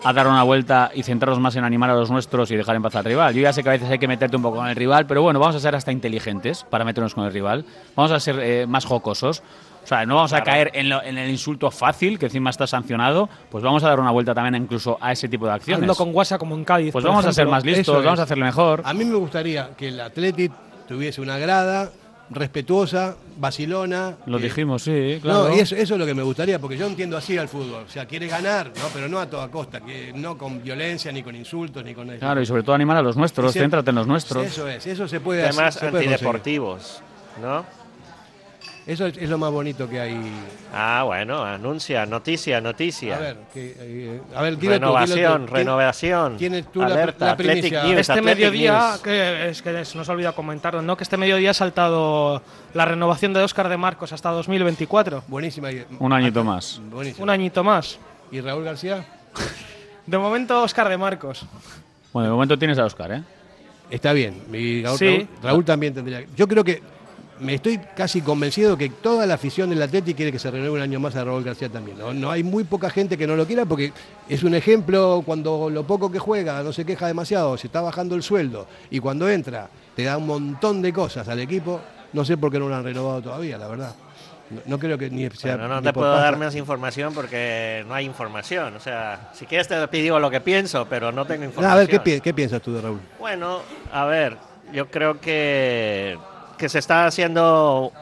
a dar una vuelta y centrarnos más en animar a los nuestros y dejar en paz al rival? Yo ya sé que a veces hay que meterte un poco con el rival, pero bueno, vamos a ser hasta inteligentes para meternos con el rival. Vamos a ser eh, más jocosos. O sea, no vamos a caer en, lo- en el insulto fácil, que encima está sancionado, pues vamos a dar una vuelta también incluso a ese tipo de acciones. Hazlo con WhatsApp como en Cádiz. Pues vamos a ser ejemplo. más listos, es. vamos a hacerle mejor. A mí me gustaría que el Athletic tuviese una grada respetuosa, vacilona. Lo eh, dijimos, sí, claro. No, y eso, eso es lo que me gustaría, porque yo entiendo así al fútbol. O sea, quiere ganar, ¿no? pero no a toda costa, que no con violencia, ni con insultos, ni con... Claro, y sobre todo animar a los nuestros, céntrate en los nuestros. Eso es, eso se puede Temas hacer. conseguir. antideportivos, ¿no? Eso es, es lo más bonito que hay. Ah, bueno, anuncia, noticia, noticia. A ver, que, eh, a ver, dilo tú, dilo renovación, tú. renovación. Tienes tú la- Alerta, la primicia. News, Este Athletic mediodía, News. que es que se nos olvida comentarlo, ¿no? Que este mediodía ha saltado la renovación de Óscar de Marcos hasta 2024. Buenísima. Un añito más. Buenísimo. Un añito más. ¿Y Raúl García? De momento, Óscar de Marcos. Bueno, de momento tienes a Oscar, ¿eh? Está bien. Y Raúl, Sí. Raúl- Raúl también tendría. Yo creo que me estoy casi convencido que toda la afición del Atlético quiere que se renueve un año más a Raúl García también. ¿no? No hay muy poca gente que no lo quiera porque es un ejemplo cuando lo poco que juega no se queja demasiado, se está bajando el sueldo y cuando entra te da un montón de cosas al equipo. No sé por qué no lo han renovado todavía, la verdad. No, no creo que ni sea. Bueno, no ni te puedo pasta. dar más información porque no hay información. O sea, si quieres te digo lo que pienso, pero no tengo No, información. a ver, ¿qué, pi- qué piensas tú de Raúl? Bueno, a ver, yo creo que, que se está haciendo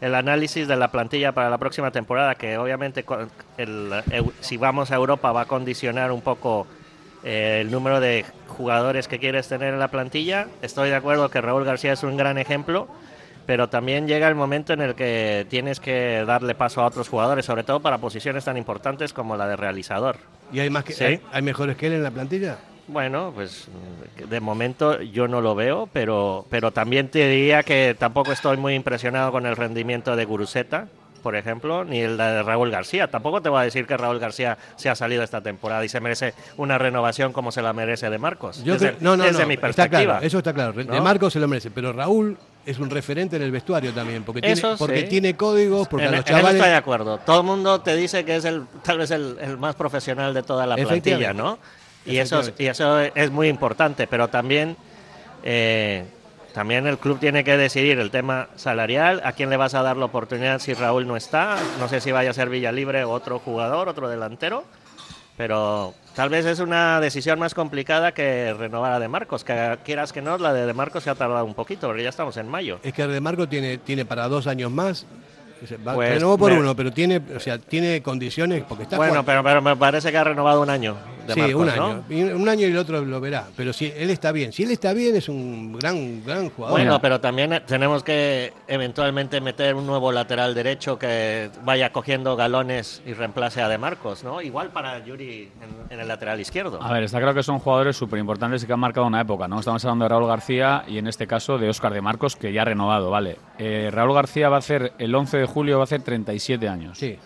el análisis de la plantilla para la próxima temporada, que obviamente el- si vamos a Europa va a condicionar un poco eh, el número de jugadores que quieres tener en la plantilla. Estoy de acuerdo que Raúl García es un gran ejemplo, pero también llega el momento en el que tienes que darle paso a otros jugadores, sobre todo para posiciones tan importantes como la de realizador. ¿Y hay, más que, Sí. hay, hay mejores que él en la plantilla? Bueno, pues de momento yo no lo veo, pero, pero también te diría que tampoco estoy muy impresionado con el rendimiento de Guruseta, por ejemplo, ni el de Raúl García. Tampoco te voy a decir que Raúl García se ha salido esta temporada y se merece una renovación como se la merece de Marcos. Yo desde, creo- no, no, desde no, mi está perspectiva. claro, eso está claro. De ¿no? Marco se lo merece, pero Raúl es un referente en el vestuario también, porque, tiene, Eso porque sí. tiene códigos, porque en, a los en eso chavales... estoy de acuerdo. Todo el mundo te dice que es el tal vez el, el más profesional de toda la plantilla. ¿no? Y eso, es- y eso es muy importante, pero también, eh, también el club tiene que decidir el tema salarial, a quién le vas a dar la oportunidad si Raúl no está, no sé si vaya a ser Villalibre o otro jugador, otro delantero, pero tal vez es una decisión más complicada que renovar a De Marcos, que quieras que no, la de De Marcos se ha tardado un poquito, porque ya estamos en mayo. Es que De Marco tiene, tiene para dos años más. Se va- Pues renovó por me- uno, pero tiene, o sea, tiene condiciones porque está Bueno, pero, pero me parece que ha renovado un año. De sí, Marcos, un año. Y Un año y el otro lo verá. Pero si él está bien, si él está bien es un gran, gran jugador. Bueno, pero también eh, tenemos que eventualmente meter un nuevo lateral derecho que vaya cogiendo galones y reemplace a De Marcos, ¿no? Igual para Yuri en, en el lateral izquierdo. A ver, está claro que son jugadores súper importantes y que han marcado una época, ¿no? Estamos hablando de Raúl García y en este caso de Óscar de Marcos, que ya ha renovado, ¿vale? Eh, Raúl García va a hacer, el 11 de julio va a hacer 37 años. Sí.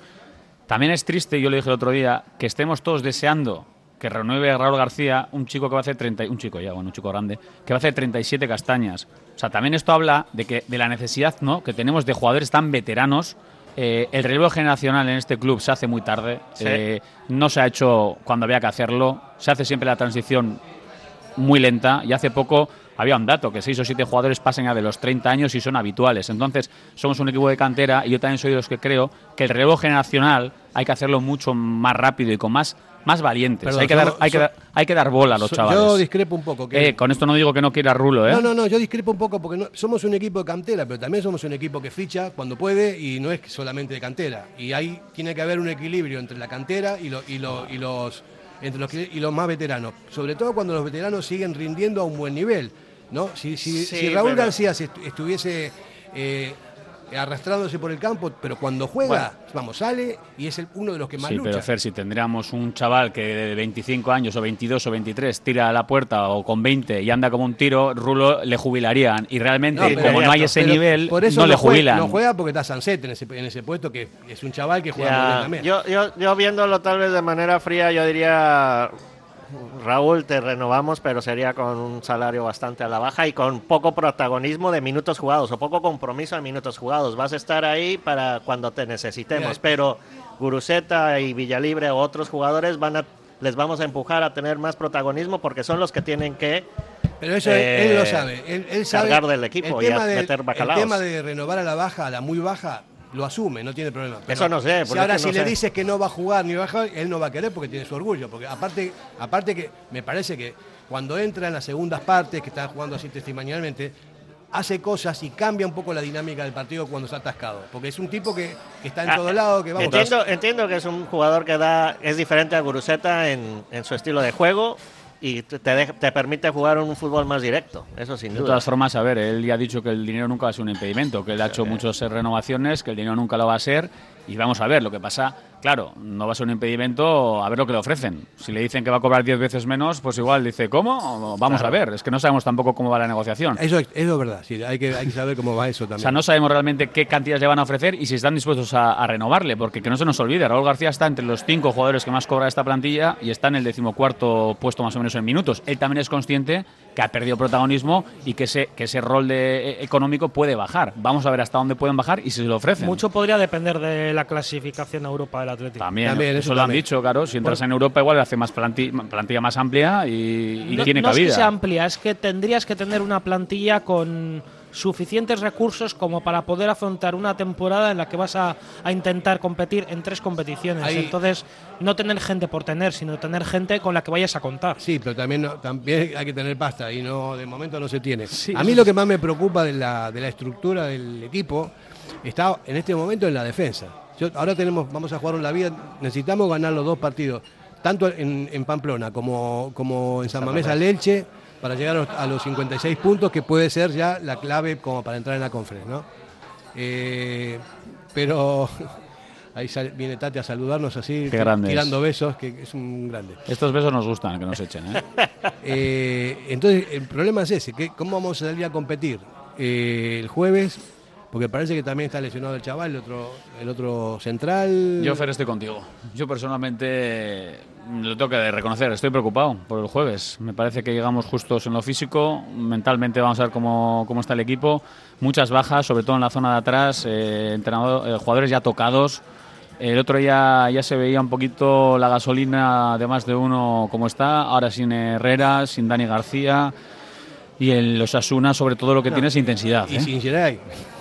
También es triste, yo lo dije el otro día, que estemos todos deseando que renueve a Raúl García, un chico que va a hacer 30, y- un chico ya, bueno, un chico grande, que va a hacer 37 castañas. O sea, también esto habla de que de la necesidad, ¿no? que tenemos de jugadores tan veteranos. Eh, el relevo generacional en este club se hace muy tarde, Sí. eh, no se ha hecho cuando había que hacerlo, se hace siempre la transición muy lenta y hace poco había un dato que seis o siete jugadores pasan ya de los 30 años y son habituales. Entonces, somos un equipo de cantera y yo también soy de los que creo que el relevo generacional hay que hacerlo mucho más rápido y con más más valientes. Perdón, hay, que dar, hay, que so- dar, hay que dar bola a los So- chavales. Yo discrepo un poco. Que Eh, con esto no digo que no quiera Rulo, ¿eh? No, no, no, yo discrepo un poco porque no- somos un equipo de cantera, pero también somos un equipo que ficha cuando puede y no es solamente de cantera. Y ahí tiene que haber un equilibrio entre la cantera y, lo- y, lo- y los entre los que- y los más veteranos. Sobre todo cuando los veteranos siguen rindiendo a un buen nivel. ¿No? Si, si- Sí, si Raúl pero- García se estu- estuviese eh, arrastrándose por el campo, pero cuando juega, vamos, sale y es el- uno de los que más Sí, lucha. pero Fer, si tendríamos un chaval que de 25 años o 22 o 23 tira a la puerta o con 20 y anda como un tiro, Rulo le jubilarían. Y realmente, No, pero- como no hay ese pero nivel, por eso no le juega- jubilan. No juega porque está Sanset en ese, en ese puesto, que es un chaval que juega muy bien también. yo, yo, yo viéndolo tal vez de manera fría, yo diría, Raúl, te renovamos, pero sería con un salario bastante a la baja y con poco protagonismo de minutos jugados o poco compromiso de minutos jugados. Vas a estar ahí para cuando te necesitemos, pero Guruseta y Villalibre o otros jugadores van a, les vamos a empujar a tener más protagonismo porque son los que tienen que Pero eso eh, él, él lo sabe. Él, él sabe cargar del equipo el y a meter El bacalaos. tema de renovar a la baja, a la muy baja, lo asume, no tiene problema. Pero Eso no sé, Si ahora si le dices que no va a jugar ni va a jugar, él no va a querer porque tiene su orgullo. Porque aparte, aparte que me parece que cuando entra en las segundas partes, que está jugando así testimonialmente, hace cosas y cambia un poco la dinámica del partido cuando está atascado. Porque es un tipo que, que está en Ah, todo lado, que vamos Entiendo, entiendo que es un jugador que da es diferente a Guruseta en, en su estilo de juego y te, permite jugar un fútbol más directo, eso sin De duda. todas formas, a ver, él ya ha dicho que el dinero nunca va a ser un impedimento, que él ha hecho muchas renovaciones, que el dinero nunca lo va a ser. Y vamos a ver, lo que pasa, claro, no va a ser un impedimento a ver lo que le ofrecen. Si le dicen que va a cobrar 10 veces menos, pues igual dice, ¿cómo? Vamos Claro. a ver, es que no sabemos tampoco cómo va la negociación. Eso es, eso es verdad, sí, hay, que, hay que saber cómo va eso también. O sea, no sabemos realmente qué cantidades le van a ofrecer y si están dispuestos a, a renovarle, porque que no se nos olvide, Raúl García está entre los cinco jugadores que más cobra esta plantilla y está en el decimocuarto puesto más o menos en minutos. Él también es consciente que ha perdido protagonismo y que ese, que ese rol de, eh, económico puede bajar. Vamos a ver hasta dónde pueden bajar y si se lo ofrecen. Mucho podría depender de la clasificación a Europa Atlético. También, También, eso, eso lo han dicho, claro. Si entras en Europa, igual hace más planti- plantilla más amplia y, y no, tiene no es cabida. que sea amplia, es que tendrías que tener una plantilla con, suficientes recursos como para poder afrontar una temporada en la que vas a, a intentar competir en tres competiciones. Ahí- Entonces, no tener gente por tener, sino tener gente con la que vayas a contar. Sí, pero también, no- también hay que tener pasta y no de momento no se tiene. Sí, a mí lo que más me preocupa de la, de la estructura del equipo está en este momento en la defensa. Yo- ahora tenemos, vamos a jugar en la vida, necesitamos ganar los dos partidos, tanto en, en Pamplona como, como en San Mamés al Elche, para llegar a los, a los 56 puntos, que puede ser ya la clave como para entrar en la conferencia. ¿no? Eh, pero ahí sale- viene Tati a saludarnos así, tirando besos, que es un grande. Estos besos nos gustan, que nos echen, ¿eh? Eh, entonces, el problema es ese, que ¿cómo vamos a salir a competir? El jueves, porque parece que también está lesionado el chaval, el otro, el otro central. Yo, Fer, estoy contigo. Yo personalmente mm, lo tengo que reconocer, estoy preocupado por el jueves. Me parece que llegamos justos en lo físico, mentalmente vamos a ver cómo, cómo está el equipo. Muchas bajas, sobre todo en la zona de atrás, eh, entrenador- eh, jugadores ya tocados. El otro ya, ya se veía un poquito la gasolina de más de uno como está, ahora sin Herrera, sin Dani García. Y el Osasuna, sobre todo, lo que No, tiene es intensidad. Y ¿eh? sin Geray,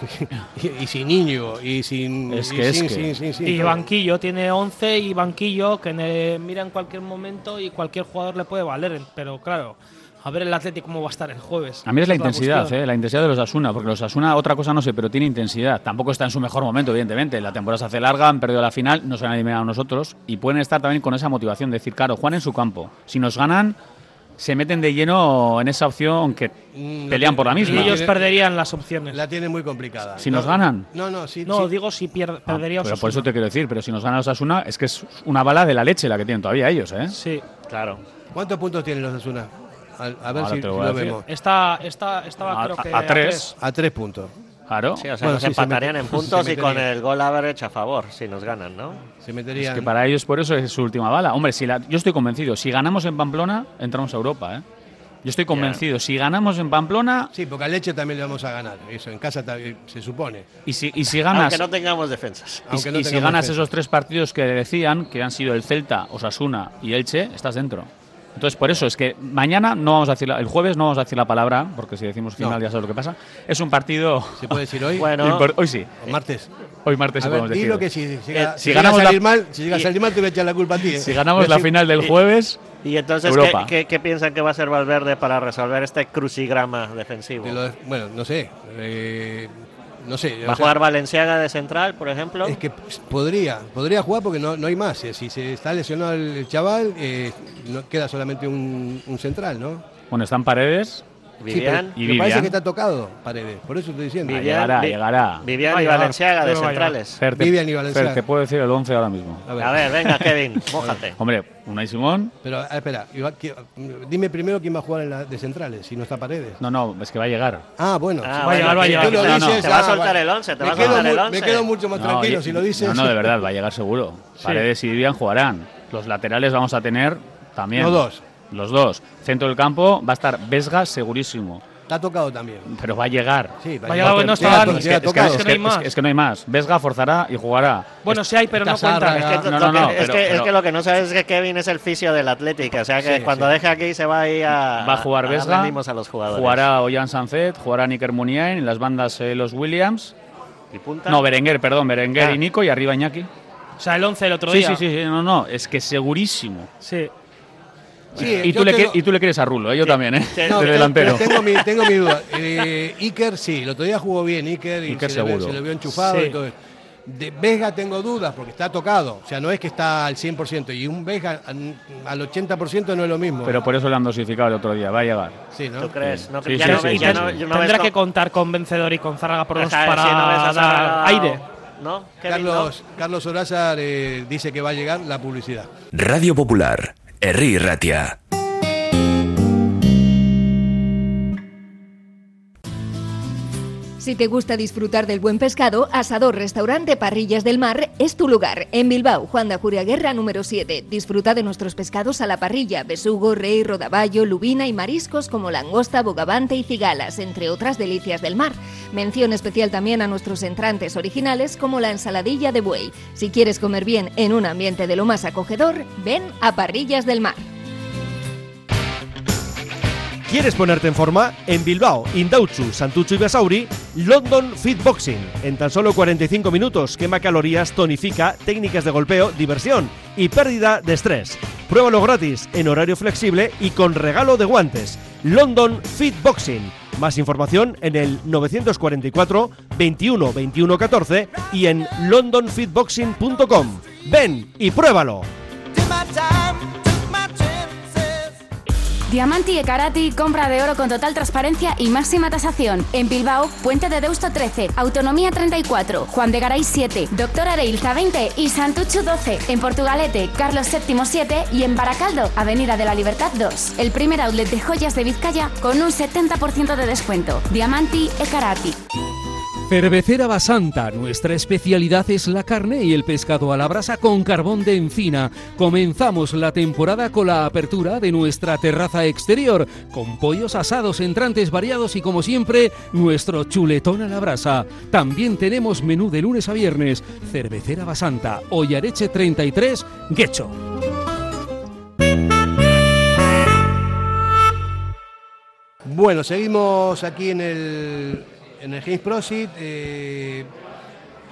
y, y sin Niño, y sin. Es y que es sin- que- sin- sin- sin Y todo. banquillo, tiene 11 y banquillo que ne- mira en cualquier momento y cualquier jugador le puede valer. Pero claro, a ver el Atlético cómo va a estar el jueves. A mí es la intensidad. ¿eh? la intensidad de los Asuna, porque los Asuna, otra cosa no sé, pero tiene intensidad. Tampoco está en su mejor momento, evidentemente. La temporada se hace larga, han perdido la final, no se han eliminado a nosotros y pueden estar también con esa motivación de decir, claro, Juan en su campo. Si nos ganan, se meten de lleno en esa opción que Mm, pelean por la Y misma. ellos perderían las opciones. La tiene muy complicada. Si No, nos ganan. No, no, sí. No, sí. digo si pier- Ah, perdería pero por Osasuna. eso te quiero decir, pero si nos ganan los Asuna, es que es una bala de la leche la que tienen todavía ellos, ¿eh? Sí. Claro. ¿Cuántos puntos tienen los Asuna? A, a ver Ahora si, si lo vemos. Está, está, estaba A- creo que a tres. A tres puntos. Claro. Sí, o sea, Bueno, nos sí, empatarían en puntos se y con el gol average a favor, si nos ganan, ¿no? Se Es que para ellos por eso es su última bala. Hombre, si la- yo estoy convencido, si ganamos en Pamplona, entramos a Europa, ¿eh? Yo estoy convencido, si ganamos en Pamplona Sí, porque a Leche también le vamos a ganar. Eso, en casa se supone. y si, y si ganas, Aunque no tengamos defensas. y, aunque no y si ganas esos tres partidos que decían, que han sido el Celta, Osasuna y Elche, estás dentro. Entonces, por eso es que mañana no vamos a decir, la- el jueves no vamos a decir la palabra, porque si decimos final No. ya sabes lo que pasa. Es un partido. ¿Se puede decir hoy? Bueno, hoy sí, ¿O martes? hoy martes A sí ver, podemos decir. que si, si, llega- si si llega ganamos la- salir mal, si llega a salir mal te voy a echar la culpa a ti. ¿eh? Si ganamos Pero la si- final del jueves, Y entonces, Europa. ¿qué, qué, qué piensan que va a ser Valverde para resolver este crucigrama defensivo? lo- bueno, no sé. eh, no sé. ¿Va a sea, jugar Valenciaga de central, por ejemplo? Es que podría, podría jugar porque no, no hay más. eh, Si se está lesionado el chaval, eh, no queda solamente un, un central, ¿no? bueno, están paredes. Vivian, y me parece que está tocado Paredes, por eso estoy diciendo. Vivian. Llegará, Vi- llegará. Vivian y Valenciaga de centrales. Fer, te, Vivian y Valenciaga. Fer, te puedo decir el 11 ahora mismo. A ver, A ver, venga, Kevin, mójate. Hombre, Unai Simón. Pero ah, espera, dime primero quién va a jugar en la de centrales, si no está Paredes. No, no, es que va a llegar. Ah, bueno. Ah, si va a llegar, va a llegar. lo No, no. dices, Te va a ah, soltar el 11, te me va a quedo soltar el mu- 11. Me quedo mucho más No, tranquilo si lo dices. No, no, de verdad, va a llegar seguro. Paredes y Vivian jugarán. Los laterales vamos a tener también. Los dos. Los dos. Centro del campo va a estar Vesga segurísimo. Está tocado también. Pero va a llegar. Sí, Va a llegar, bueno, llega está Es que, tocado. es que- Es que no hay es más. que- es que no hay más. Vesga forzará y jugará. Bueno, sí hay, pero no cuenta. Es que, No, lo no, no, que- es, pero- que, es pero- que lo que no sabes es que Kevin es el fisio del Atlético. O sea que Sí, cuando sí. deje aquí se va a ir a, Va a jugar Vesga. mimos a los jugadores. Jugará Ollán Sanzet, jugará Nicker Muniain, en las bandas eh, los Williams. ¿Y punta? No, Berenguer, perdón, Berenguer Ah. y Nico y arriba Iñaki. O sea, el 11 el otro Sí, día. sí, sí, sí, no, no, es que segurísimo. Sí. Sí, y, tú le, tengo- y tú le quieres a Rulo, ¿eh? yo también, ¿eh? No, de delantero. Tengo mi, tengo mi duda. Eh, Iker sí, el otro día jugó bien Iker y Iker se, le vio, seguro. se le vio enchufado Sí. y todo eso. De Vega tengo dudas porque está tocado. O sea, no es que está al 100%. Y un Vega al- al 80% no es lo mismo. Pero por eso le han dosificado el otro día, va a llegar. sí, ¿no? ¿Tú crees? No, Sí, ya sí, no, sí, sí, sí. no- Tendrá que con- contar con Vencedor y con Zárraga por dos para dar Zárraga- aire. ¿No? Kevin, Carlos, Carlos Orázar eh, dice que va a llegar la publicidad. Radio Popular, Herri Ratia. Si te gusta disfrutar del buen pescado, Asador Restaurante Parrillas del Mar es tu lugar. En Bilbao, Juan de Ajuria Guerra número 7. Disfruta de nuestros pescados a la parrilla, besugo, rey, rodaballo, lubina y mariscos como langosta, bogavante y cigalas, entre otras delicias del mar. Mención especial también a nuestros entrantes originales como la ensaladilla de buey. Si quieres comer bien en un ambiente de lo más acogedor, ven a Parrillas del Mar. ¿Quieres ponerte en forma? En Bilbao, Indautxu, Santucho y Basauri, London Fit Boxing. En tan solo 45 minutos, quema calorías, tonifica, técnicas de golpeo, diversión y pérdida de estrés. Pruébalo gratis, en horario flexible y con regalo de guantes. London Fit Boxing. Más información en el 944 21 21 14 y en londonfitboxing.com. Ven y pruébalo. Diamanti e Karati, compra de oro con total transparencia y máxima tasación. En Bilbao, Puente de Deusto 13, Autonomía 34, Juan de Garay 7, Doctor Areilza 20 y Santucho 12. En Portugalete, Carlos VII 7 y en Baracaldo, Avenida de la Libertad 2. El primer outlet de joyas de Vizcaya con un 70% de descuento. Diamanti e Karati. Cervecera Basanta, nuestra especialidad es la carne y el pescado a la brasa con carbón de encina. Comenzamos la temporada con la apertura de nuestra terraza exterior, con pollos asados, entrantes variados y como siempre, nuestro chuletón a la brasa. También tenemos menú de lunes a viernes. Cervecera Basanta, Ollareche 33, Guecho. Bueno, seguimos aquí en el, en el James Prosit. eh,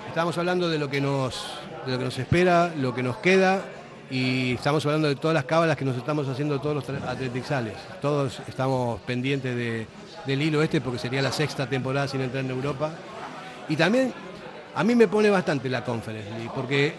estamos hablando de lo, que nos, de lo que nos espera, lo que nos queda y estamos hablando de todas las cábalas que nos estamos haciendo todos los atletixales. Todos estamos pendientes de- del hilo este porque sería la sexta temporada sin entrar en Europa. Y también a mí me pone bastante la Conference League porque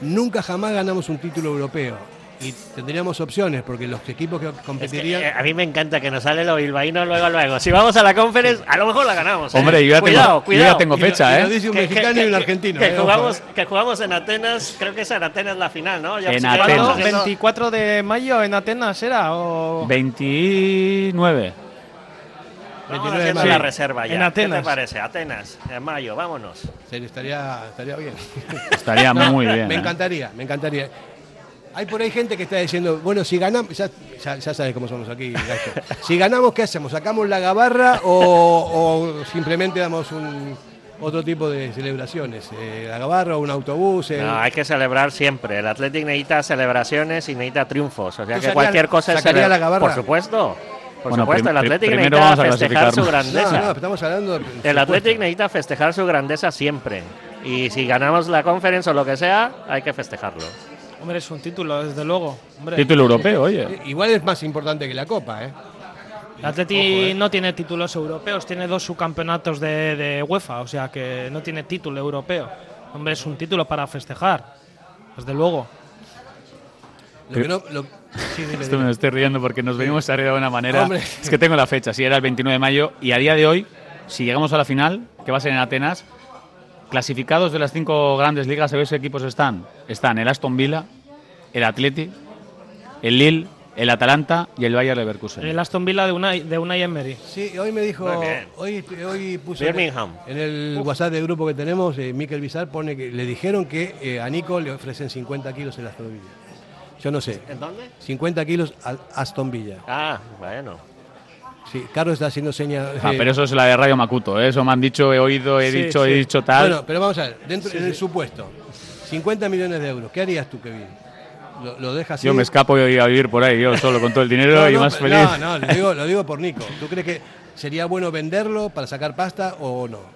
nunca jamás ganamos un título europeo. Y tendríamos opciones porque los equipos que Es que, competirían... eh, a mí me encanta que nos sale lo bilbaíno luego, luego. Si vamos a la conference, a lo mejor la ganamos. ¿eh? Hombre, yo ya tengo- cuidado, yo cuidado. ya tengo fecha, Y ¿eh? lo dice un Que- mexicano que- y un que- argentino. Que, eh, ojo, jugamos, eh. que jugamos en Atenas, creo que es en Atenas la final, ¿no? Ya En si Atenas. haciendo- 24 de mayo en Atenas era o 29. Vamos 29 de haciendo mayo. la reserva ya. En ¿Qué Atenas. te parece? Atenas, en mayo, vámonos. Sí, estaría, estaría bien. Estaría No, muy bien. Me ¿eh? encantaría, me encantaría. Hay por ahí gente que está diciendo, bueno, si ganamos, ya, ya, ya sabes cómo somos aquí, Gacho. Si ganamos, ¿qué hacemos? ¿Sacamos la gabarra o, o simplemente damos un otro tipo de celebraciones? Eh, la gabarra o un autobús. el- No, hay que celebrar siempre. El Athletic necesita celebraciones y necesita triunfos. O sea ¿Tú que cualquier cosa es sacarías cele- la gabarra? Por supuesto. Por Bueno, supuesto, el Athletic necesita vamos a festejar su grandeza. No, no, estamos hablando. de- El Athletic necesita festejar su grandeza siempre. Y si ganamos la conference o lo que sea, hay que festejarlo. Hombre, es un título, desde luego. Hombre, Título europeo, oye. Eh, Igual es más importante que la Copa, ¿eh? El Atleti no tiene títulos europeos, tiene dos subcampeonatos de, de UEFA, o sea que no tiene título europeo. Hombre, es un título para festejar, desde luego. Lo que no, lo- sí, dime, Esto dime. me estoy riendo porque nos venimos arriba de una manera. Hombre. Es que tengo la fecha, si era el 29 de mayo. Y a día de hoy, si llegamos a la final, que va a ser en Atenas, clasificados de las cinco grandes ligas, ¿sabéis qué equipos están? Están el Aston Villa, el Atleti, el Lille, el Atalanta y el Bayer Leverkusen. El Aston Villa de Unai, de Unai Emery. Sí, hoy me dijo, hoy, hoy puse Birmingham. en el WhatsApp del grupo que tenemos, eh, Miquel Bizar pone que le dijeron que eh, a Nico le ofrecen 50 kilos en la Aston Villa. Yo no sé, ¿En dónde? 50 kilos al Aston Villa. Ah, bueno. Sí, Carlos está haciendo señas. Ah, pero eso es la de Radio Macuto, ¿eh? eso me han dicho, he oído, he Sí, dicho, sí. he dicho tal. Bueno, pero vamos a ver, dentro, en el supuesto, 50 millones de euros, ¿qué harías tú, Kevin? ¿Lo, lo dejas yo me escapo y a vivir por ahí, yo solo con todo el dinero No, y no, más feliz. No, no, lo digo, lo digo por Nico. ¿Tú crees que sería bueno venderlo para sacar pasta o no?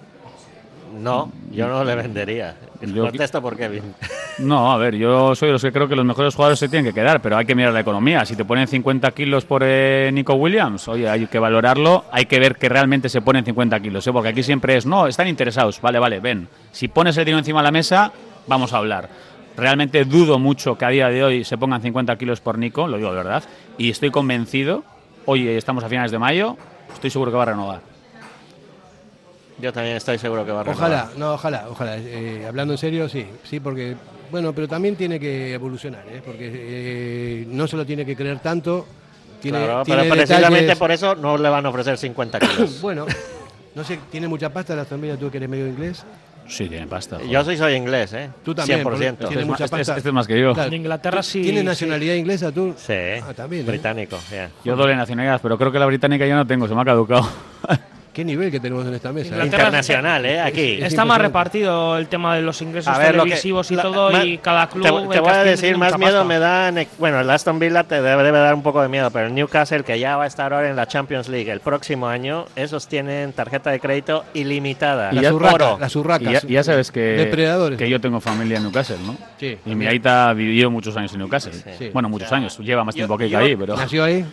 No, yo no le vendería. Yo- Contesto por Kevin. No, a ver, yo soy de los que creo que los mejores jugadores se tienen que quedar, pero hay que mirar la economía. Si te ponen 50 kilos por eh, Nico Williams, oye, hay que valorarlo, hay que ver que realmente se ponen 50 kilos, ¿eh? porque aquí siempre es, no, están interesados, vale, vale, ven. Si pones el dinero encima de la mesa, vamos a hablar. Realmente dudo mucho que a día de hoy se pongan 50 kilos por Nico, lo digo de verdad, y estoy convencido, hoy estamos a finales de mayo, estoy seguro que va a renovar. Yo también estoy seguro que va a renovar. Ojalá, no, ojalá, ojalá. Eh, hablando en serio, sí, sí, porque, bueno, pero también tiene que evolucionar, ¿eh? porque eh, no se lo tiene que creer tanto. Tiene, Claro, tiene pero precisamente detalles- por eso no le van a ofrecer 50 kilos. Bueno, no sé, tiene mucha pasta la familia, tú que eres medio inglés. Sí, tiene pasta. joder. Yo soy, soy inglés, ¿eh? Tú también, 100%. porque Este mucha este pasta. este es más que yo. Claro, En Inglaterra sí. ¿Tienes sí. nacionalidad inglesa tú? Sí, Ah, también, ¿eh? británico. yeah. Yo doble nacionalidad, pero creo que la británica ya no tengo, se me ha caducado. Qué nivel que tenemos en esta mesa. ¿eh? Inglaterra- Internacional, ¿eh? Aquí. Está más repartido el tema de los ingresos ver, que- televisivos y todo, y cada club. Te, te voy a decir, más miedo pasta. me dan. Bueno, el Aston Villa te debe, debe dar un poco de miedo, pero el Newcastle, que ya va a estar ahora en la Champions League el próximo año, esos tienen tarjeta de crédito ilimitada. Y La ya- zurraca, Oro. la zurraca. Y ya, sabes que, Depredadores. que yo tengo familia en Newcastle, ¿no? Sí, Y mi aita vivió muchos años en Newcastle. Sí. Bueno, muchos años. Lleva más Yo- tiempo que yo- ahí, pero... ¿Nació ahí?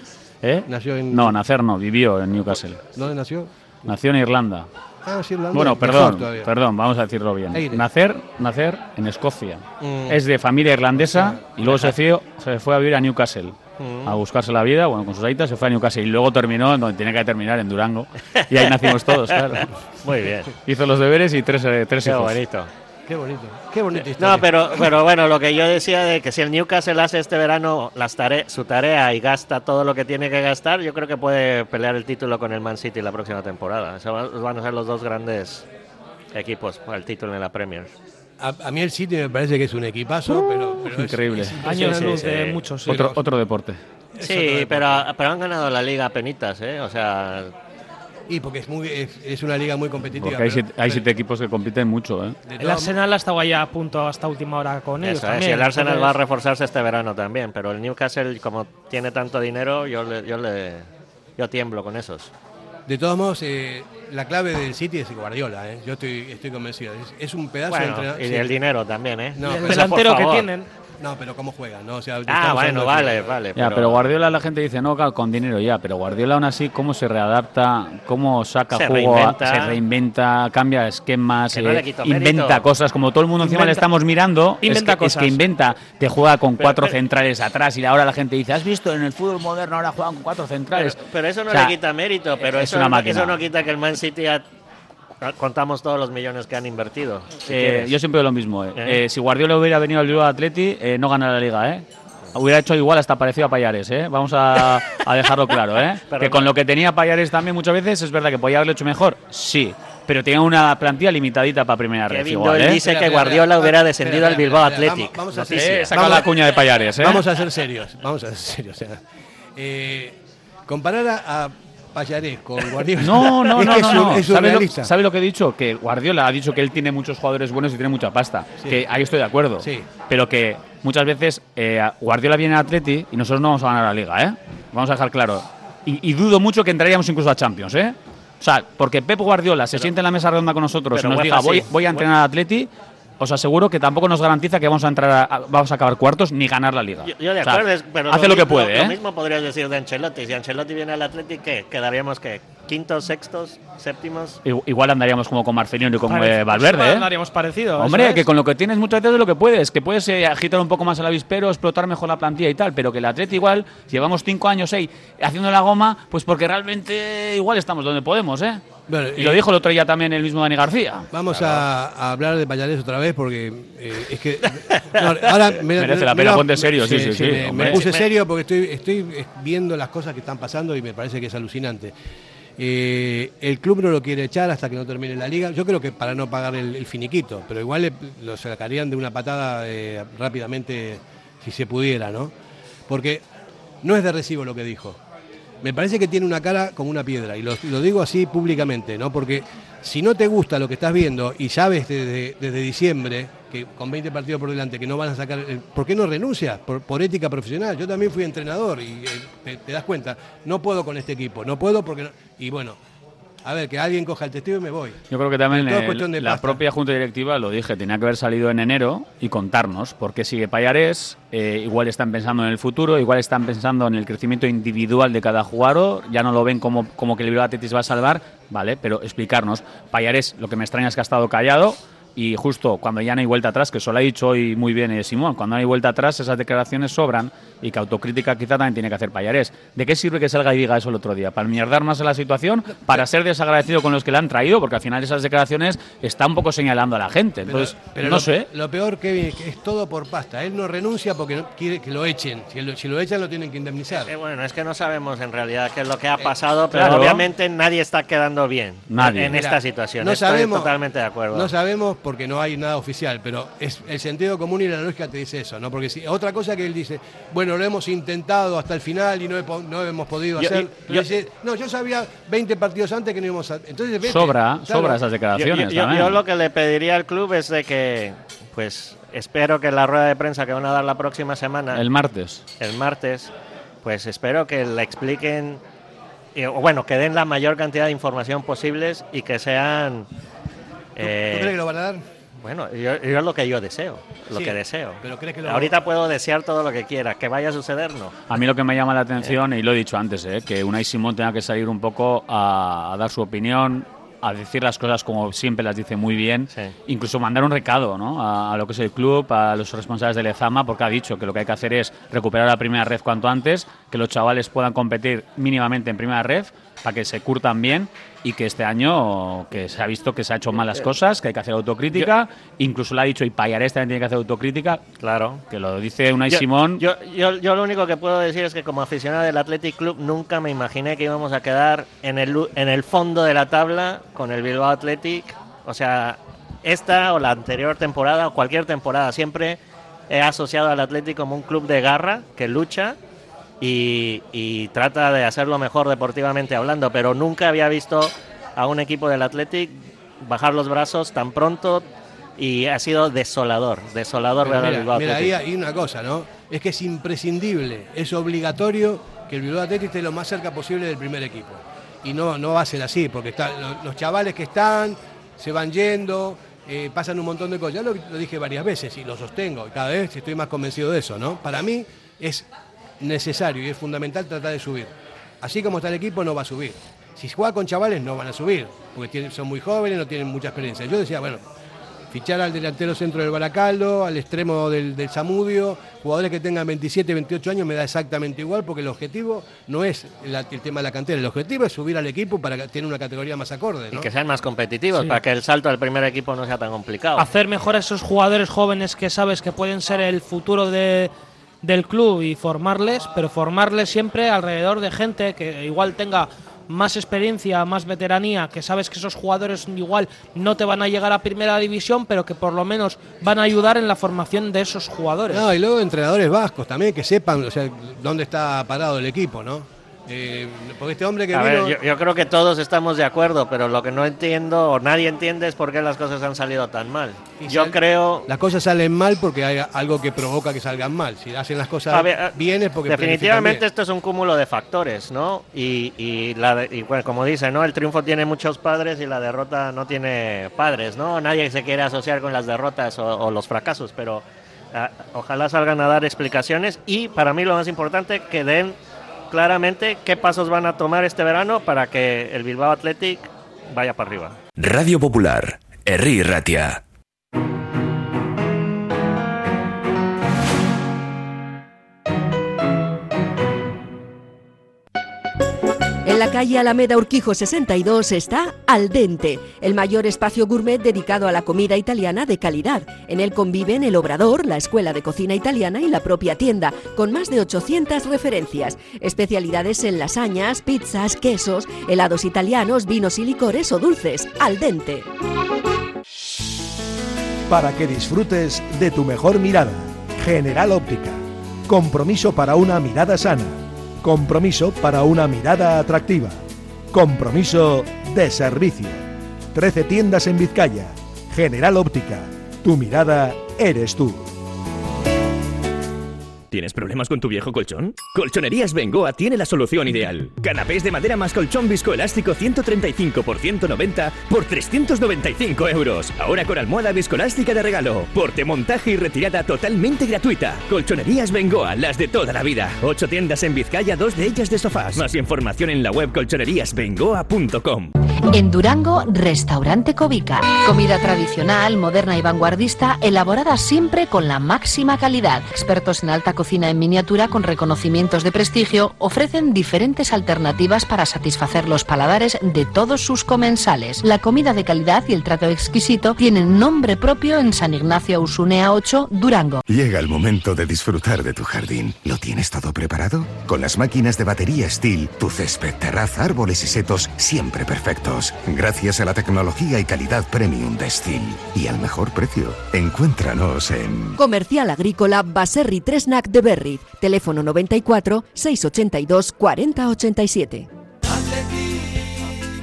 ¿Eh? Nació en- No, nacer no. Vivió en Newcastle. ¿Dónde nació? Nació en Irlanda. Ah, sí, Irlanda. Bueno, perdón, perdón, vamos a decirlo bien. Aire. Nacer, nacer en Escocia. Mm. Es de familia irlandesa y luego se fue, se fue a vivir a Newcastle. Mm. A buscarse la vida, bueno, con sus aitas se fue a Newcastle y luego terminó en donde tenía que terminar, en Durango. Y ahí nacimos todos, claro. Muy bien. Hizo los deberes y tres, eh, tres Qué hijos. bonito. Qué bonito. Qué bonita historia. No, pero, pero bueno, lo que yo decía de que si el Newcastle hace este verano las tare- su tarea y gasta todo lo que tiene que gastar, yo creo que puede pelear el título con el Man City la próxima temporada. Eso van a ser los dos grandes equipos para el título en la Premier. A, a mí el City me parece que es un equipazo, pero, pero es- Increíble. es Año de sí. muchos. Otro, otro deporte. Sí, pero, pero han ganado la liga a penitas, ¿eh? O sea, Y porque es, muy, es, es una liga muy competitiva. Porque hay pero- siete, hay siete equipos que compiten mucho, ¿eh? El Arsenal ha estado ya a punto hasta última hora con ellos. eso es. también, el Arsenal entonces- va a reforzarse este verano también, pero el Newcastle, como tiene tanto dinero, yo le, yo le yo tiemblo con esos. De todos modos, eh, la clave del City es Guardiola, ¿eh? yo estoy, estoy convencido. Es, es un pedazo de entrenador. y sí. el dinero también, ¿eh? No, Y el pero- delantero que tienen. No, pero cómo juega, ¿no? O sea, Ah, bueno, de vale, que- vale. Ya, pero Guardiola la gente dice, no, con dinero ya, pero Guardiola aún así, cómo se readapta, cómo saca Se jugo, reinventa. se reinventa, cambia esquemas, no eh, inventa mérito. cosas, como todo el mundo encima le estamos mirando, es inventa que, es que inventa, te juega con Pero- cuatro pero- centrales atrás y ahora la gente dice, ¿has visto en el fútbol moderno ahora juegan con cuatro centrales? Pero, pero eso no O sea, le quita mérito, pero es eso, una no- máquina. eso no quita que el Man City ha- contamos todos los millones que han invertido. si Eh, yo siempre lo mismo. eh. ¿Eh? Eh, si Guardiola hubiera venido al Bilbao Atleti, eh, no gana la liga, ¿eh? Hubiera hecho igual hasta parecido a Payares, ¿eh? Vamos a, a dejarlo claro, ¿eh? Pero que con lo que tenía Payares también muchas veces es verdad que podía haberlo hecho mejor, sí. Pero tenía una plantilla limitadita para primera red, Kevin igual, ¿eh? dice que Guardiola hubiera descendido al Bilbao Athletic. Vamos, vamos a ser. Eh, la a- cuña de Payares, ¿eh? Vamos a ser serios, vamos a ser serios. o sea, eh, comparar a, a Guardiola. No, no, es no, que no, ¿Sabe, lo, surrealista. sabe lo que he dicho? Que Guardiola ha dicho que él tiene muchos jugadores buenos y tiene mucha pasta. Sí. Que ahí estoy de acuerdo. Sí. Pero que muchas veces eh, Guardiola viene a Atleti y nosotros no vamos a ganar la liga, ¿eh? Vamos a dejar claro. Y, y dudo mucho que entraríamos incluso a Champions, ¿eh? O sea, porque Pep Guardiola se siente en la mesa redonda con nosotros y pero nos diga voy, voy a entrenar a Atleti, os aseguro que tampoco nos garantiza que vamos a entrar a- vamos a acabar cuartos ni ganar la liga. Yo, yo de O sea, acuerdo, es- pero hace lo, que mismo- puede, Lo ¿eh? mismo podrías decir de Ancelotti. Si Ancelotti viene al Athletic, ¿qué? ¿Quedaríamos qué? ¿Quintos, sextos, séptimos? Igual andaríamos como con Marcelino y con eh, Valverde, ¿eh? Andaríamos parecido. Hombre, que es. con lo que tienes muchas veces lo que puedes, que puedes eh, agitar un poco más el avispero, explotar mejor la plantilla y tal, pero que el Atleti igual, llevamos cinco años, seis, haciendo la goma, pues porque realmente igual estamos donde podemos, ¿eh? Bueno, y lo eh, dijo el otro día también el mismo Dani García. Vamos a, a hablar de Payarés otra vez porque eh, es que. no, ahora me- Merece me- la pena, ponte serio, sí, sí, sí, me, puse serio porque estoy, estoy viendo las cosas que están pasando y me parece que es alucinante. Eh, el club no lo quiere echar hasta que no termine la liga. Yo creo que para no pagar el, el finiquito, pero igual le- lo sacarían de una patada eh, rápidamente si se pudiera, ¿no? Porque no es de recibo lo que dijo. Me parece que tiene una cara como una piedra, y lo, digo así públicamente, ¿no? Porque si no te gusta lo que estás viendo y sabes desde, desde diciembre que con 20 partidos por delante que no van a sacar, ¿por qué no renuncias? Por, por ética profesional. Yo también fui entrenador y eh, te, te das cuenta, no puedo con este equipo, no puedo porque... no- y bueno, a ver, que alguien coja el testigo y me voy. Yo creo que también la pasta. propia junta directiva, lo dije, tenía que haber salido en enero y contarnos por qué sigue Payares. eh, igual están pensando en el futuro, igual están pensando en el crecimiento individual de cada jugador. Ya no lo ven como, como que el Bilbao Athletic va a salvar, ¿vale? Pero explicarnos. Payares, lo que me extraña es que ha estado callado. Y justo cuando ya no hay vuelta atrás, que eso lo ha dicho hoy muy bien eh, Simón, cuando no hay vuelta atrás esas declaraciones sobran y que autocrítica quizá también tiene que hacer Payarés. ¿De qué sirve que salga y diga eso el otro día? ¿Para mierdar más a la situación? ¿Para ser desagradecido con los que le han traído? Porque al final esas declaraciones están un poco señalando a la gente. Entonces, no lo, sé. Lo peor, Kevin, es que es todo por pasta. Él no renuncia porque no quiere que lo echen. Si lo, si lo echan, lo tienen que indemnizar. Eh, bueno, es que no sabemos en realidad qué es lo que ha pasado, pero claro. obviamente nadie está quedando bien Nadie. en Mira, esta situación. No Estoy sabemos, totalmente de acuerdo. No sabemos porque no hay nada oficial, pero es el sentido común y la lógica te dice eso, ¿no? Porque si otra cosa que él dice, bueno, lo hemos intentado hasta el final y no, he po- no hemos podido Yo- hacer. yo- dice, no, yo sabía 20 partidos antes que no íbamos a. Entonces, vete. Sobra, Claro. sobra esas declaraciones Yo, yo- también. yo lo que le pediría al club es de que, pues, espero que la rueda de prensa que van a dar la próxima semana, El martes. el martes, pues espero que le expliquen, eh, o bueno, que den la mayor cantidad de información posibles y que sean... ¿Tú eh, crees que lo van a dar? Bueno, yo, yo es lo que yo deseo, lo Sí, que deseo. pero crees que lo- Ahorita puedo desear todo lo que quiera, que vaya a suceder, no. A mí lo que me llama la atención, y lo he dicho antes, ¿eh? que Unai Simón tenga que salir un poco a, a dar su opinión, a decir las cosas como siempre las dice muy bien, incluso mandar un recado ¿no? a, a lo que es el club, a los responsables del Ezama, porque ha dicho que lo que hay que hacer es recuperar la primera red cuanto antes, que los chavales puedan competir mínimamente en primera red, para que se curtan bien y que este año que se ha visto que se ha hecho malas cosas, que hay que hacer autocrítica, incluso lo ha dicho y Payares también tiene que hacer autocrítica, claro, que lo dice Unai Yo- Simón. Yo, yo, yo lo único que puedo decir es que como aficionado del Athletic Club nunca me imaginé que íbamos a quedar en el, en el fondo de la tabla con el Bilbao Athletic. O sea, esta o la anterior temporada o cualquier temporada siempre he asociado al Athletic como un club de garra que lucha y, y trata de hacerlo mejor deportivamente hablando, pero nunca había visto a un equipo del Athletic bajar los brazos tan pronto y ha sido desolador, desolador ver al Bilbao mira, ahí Athletic. hay una cosa, ¿no? Es que es imprescindible, es obligatorio que el Bilbao Athletic esté lo más cerca posible del primer equipo. Y no, no va a ser así, porque está, los chavales que están se van yendo, eh, pasan un montón de cosas. Ya lo, lo dije varias veces y lo sostengo, y cada vez estoy más convencido de eso, ¿no? Para mí es necesario y es fundamental tratar de subir. Así como está el equipo, no va a subir. Si juega con chavales, no van a subir, porque tienen- son muy jóvenes, no tienen mucha experiencia. Yo decía, bueno, fichar al delantero centro del Baracaldo, al extremo del, del Zamudio, jugadores que tengan 27, 28 años me da exactamente igual porque el objetivo no es la- el tema de la cantera, el objetivo es subir al equipo para que tener una categoría más acorde. Y que sean más competitivos, Sí. para que el salto al primer equipo no sea tan complicado. hacer mejor a esos jugadores jóvenes que sabes que pueden ser el futuro de, del club y formarles, pero formarles siempre alrededor de gente que igual tenga más experiencia, más veteranía, que sabes que esos jugadores igual no te van a llegar a primera división, pero que por lo menos van a ayudar en la formación de esos jugadores. No, y luego entrenadores vascos también que sepan o sea, dónde está parado el equipo, ¿no? Eh, porque este hombre que A vino... ver, yo, yo creo que todos estamos de acuerdo, pero lo que no entiendo o nadie entiende es por qué las cosas han salido tan mal. Y Yo sal- creo Las cosas salen mal porque hay algo que provoca que salgan mal. Si hacen las cosas ver, eh, bien es porque definitivamente planifican esto es un cúmulo de factores, ¿no? Y, y la de- y, bueno, como dice, ¿no? El triunfo tiene muchos padres y la derrota no tiene padres, ¿no? Nadie se quiere asociar con las derrotas o, o los fracasos, pero ah, ojalá salgan a dar explicaciones y para mí lo más importante que den claramente qué pasos van a tomar este verano para que el Bilbao Athletic vaya para arriba. Radio Popular, Herri Ratia. En la calle Alameda Urquijo 62 está Al Dente, el mayor espacio gourmet dedicado a la comida italiana de calidad. En él conviven el Obrador, la Escuela de Cocina Italiana y la propia tienda, con más de 800 referencias. Especialidades en lasañas, pizzas, quesos, helados italianos, vinos y licores o dulces. Al Dente. Para que disfrutes de tu mejor mirada. General Óptica. Compromiso para una mirada sana. Compromiso para una mirada atractiva. Compromiso de servicio. 13 tiendas en Vizcaya. General Óptica. Tu mirada eres tú. ¿Tienes problemas con tu viejo colchón? Colchonerías Bengoa tiene la solución ideal. Canapés de madera más colchón viscoelástico 135 por 190 por 395 euros. Ahora con almohada viscoelástica de regalo. Porte, montaje y retirada totalmente gratuita. Colchonerías Bengoa, las de toda la vida. Ocho tiendas en Vizcaya, dos de ellas de sofás. Más información en la web colchoneríasbengoa.com. En Durango, Restaurante Covica. Comida tradicional, moderna y vanguardista, elaborada siempre con la máxima calidad. Expertos en alta cocina en miniatura con reconocimientos de prestigio ofrecen diferentes alternativas para satisfacer los paladares de todos sus comensales. La comida de calidad y el trato exquisito tienen nombre propio en San Ignacio Usunea 8, Durango. Llega el momento de disfrutar de tu jardín. ¿Lo tienes todo preparado? Con las máquinas de batería Steel, tu césped, terraza, árboles y setos siempre perfectos. Gracias a la tecnología y calidad premium de Steel. Y al mejor precio. Encuéntranos en... Comercial Agrícola Baserri De Berry. Teléfono 94 682 4087.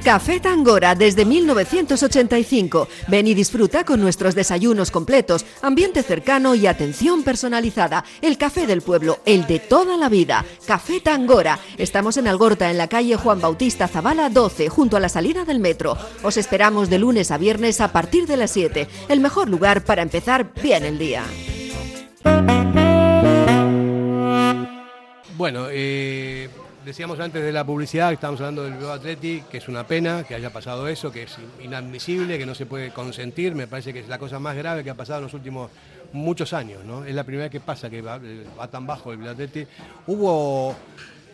Café Tangora desde 1985. Ven y disfruta con nuestros desayunos completos, ambiente cercano y atención personalizada. El café del pueblo, el de toda la vida. Café Tangora. Estamos en Algorta, en la calle Juan Bautista Zavala 12, junto a la salida del metro. Os esperamos de lunes a viernes a partir de las 7. El mejor lugar para empezar bien el día. Bueno, eh, decíamos antes de la publicidad que estábamos hablando del Bilbao Atleti, que es una pena que haya pasado eso, que es inadmisible, que no se puede consentir. Me parece que es la cosa más grave que ha pasado en los últimos muchos años, ¿no? Es la primera vez que pasa que va, tan bajo el Bilbao Atleti. Hubo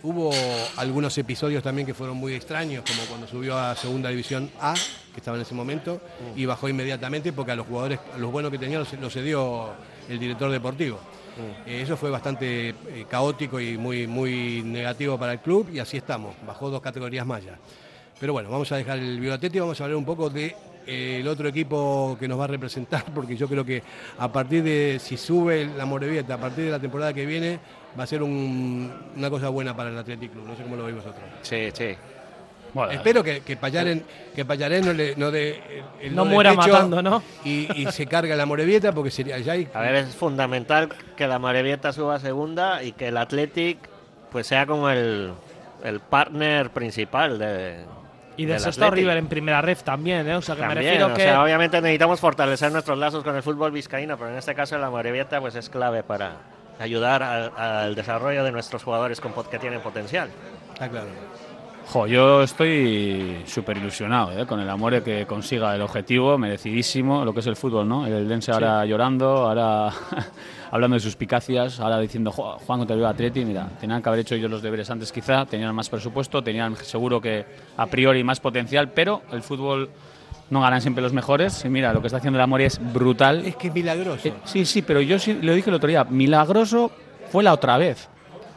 Hubo algunos episodios también que fueron muy extraños, como cuando subió a Segunda División A, que estaba en ese momento, y bajó inmediatamente porque a los jugadores, a los buenos que tenía, los cedió el director deportivo. Eh, eso fue bastante eh, caótico y muy, muy negativo para el club y así estamos, bajó dos categorías más ya. Pero bueno, vamos a dejar el Biolatete y vamos a hablar un poco de eh, otro equipo que nos va a representar, porque yo creo que a partir de, si sube la Morevieta, a partir de la temporada que viene, va a ser un- una cosa buena para el Athletic Club. No sé cómo lo veis vosotros. Sí, sí. Espero que, que Payaren, que Payaren no le no dé el- el No do muera de matando, ¿no? Y, y se carga la Morevieta porque sería ya hay- A ver, es fundamental que la Morevieta suba a segunda y que el Athletic pues sea como el, el partner principal de Y del sexto Athletic. River en primera ref también, ¿eh? O sea, que me También, refiero o que... sea, obviamente necesitamos fortalecer nuestros lazos con el fútbol vizcaíno, pero en este caso la Morevieta pues es clave para ayudar al, al desarrollo de nuestros jugadores con, pot- que tienen potencial. Está claro. Jo, yo estoy súper ilusionado ¿eh? con el amor que consiga el objetivo, merecidísimo, lo que es el fútbol, ¿no? El Dense ahora llorando, ahora hablando de suspicacias, ahora diciendo, "Jo, Juan contra el Atleti, mira, tenían que haber hecho ellos los deberes antes quizá, tenían más presupuesto, tenían seguro que a priori más potencial, pero el fútbol no ganan siempre los mejores, y mira, lo que está haciendo el amor es brutal. Es que es milagroso. Eh, sí, sí, pero yo sí lo dije el otro día, milagroso fue la otra vez.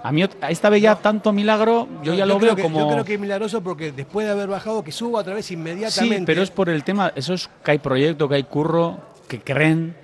A mí esta vez ya tanto milagro, yo ya lo veo que- como... Yo creo que es milagroso porque después de haber bajado, que suba otra vez inmediatamente. Sí, pero es por el tema, eso es que hay proyecto, que hay curro, que creen,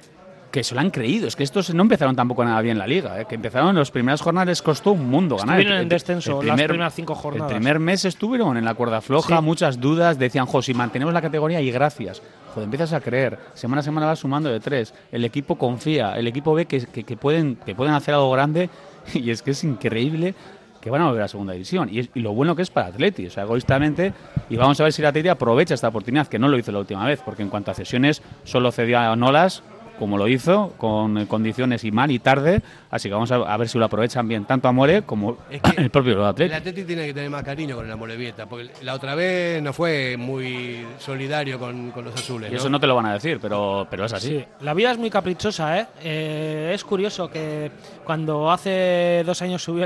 que se lo han creído. Es que estos no empezaron tampoco nada bien la liga, ¿eh? que empezaron en las primeras jornadas, les costó un mundo ganar. Estuvieron en descenso el las primeras cinco jornadas. El primer mes estuvieron en la cuerda floja, Sí. muchas dudas, decían, jo, si mantenemos la categoría y gracias. Joder, empiezas a creer, semana a semana vas sumando de tres, el equipo confía, el equipo ve que, que- que pueden, que pueden hacer algo grande y es que es increíble que van a volver a segunda división. Y lo bueno que es para Atleti, o sea, egoístamente, y vamos a ver si el Atleti aprovecha esta oportunidad, que no lo hizo la última vez, porque en cuanto a cesiones solo cedió a Nolas, como lo hizo, con eh, condiciones y mal y tarde, así que vamos a, a ver si lo aprovechan bien, tanto Amore como Es que el propio El Atleti. Atleti tiene que tener más cariño con la Morevieta, porque la otra vez no fue muy solidario con, con los azules. Y eso no te lo van a decir, pero, pero es así. Sí, la vida es muy caprichosa, ¿eh? Eh, Es curioso que cuando hace dos años subió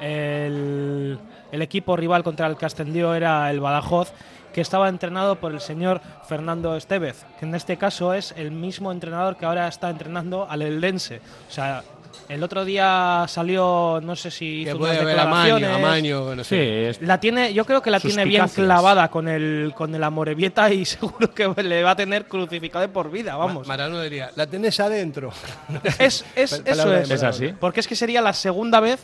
el, el equipo rival contra el que ascendió era el Badajoz, que estaba entrenado por el señor Fernando Estevez, que en este caso es el mismo entrenador que ahora está entrenando al Eldense. O sea, el otro día salió, no sé si Que hizo puede unas haber amaño, declaraciones. amaño, no sé. La tiene, yo creo que la tiene bien clavada con el con el Amorebieta y seguro que le va a tener crucificado de por vida, vamos. Ma- Maradona diría, la tenés adentro. Es, es- eso es. Es así. Porque es que sería la segunda vez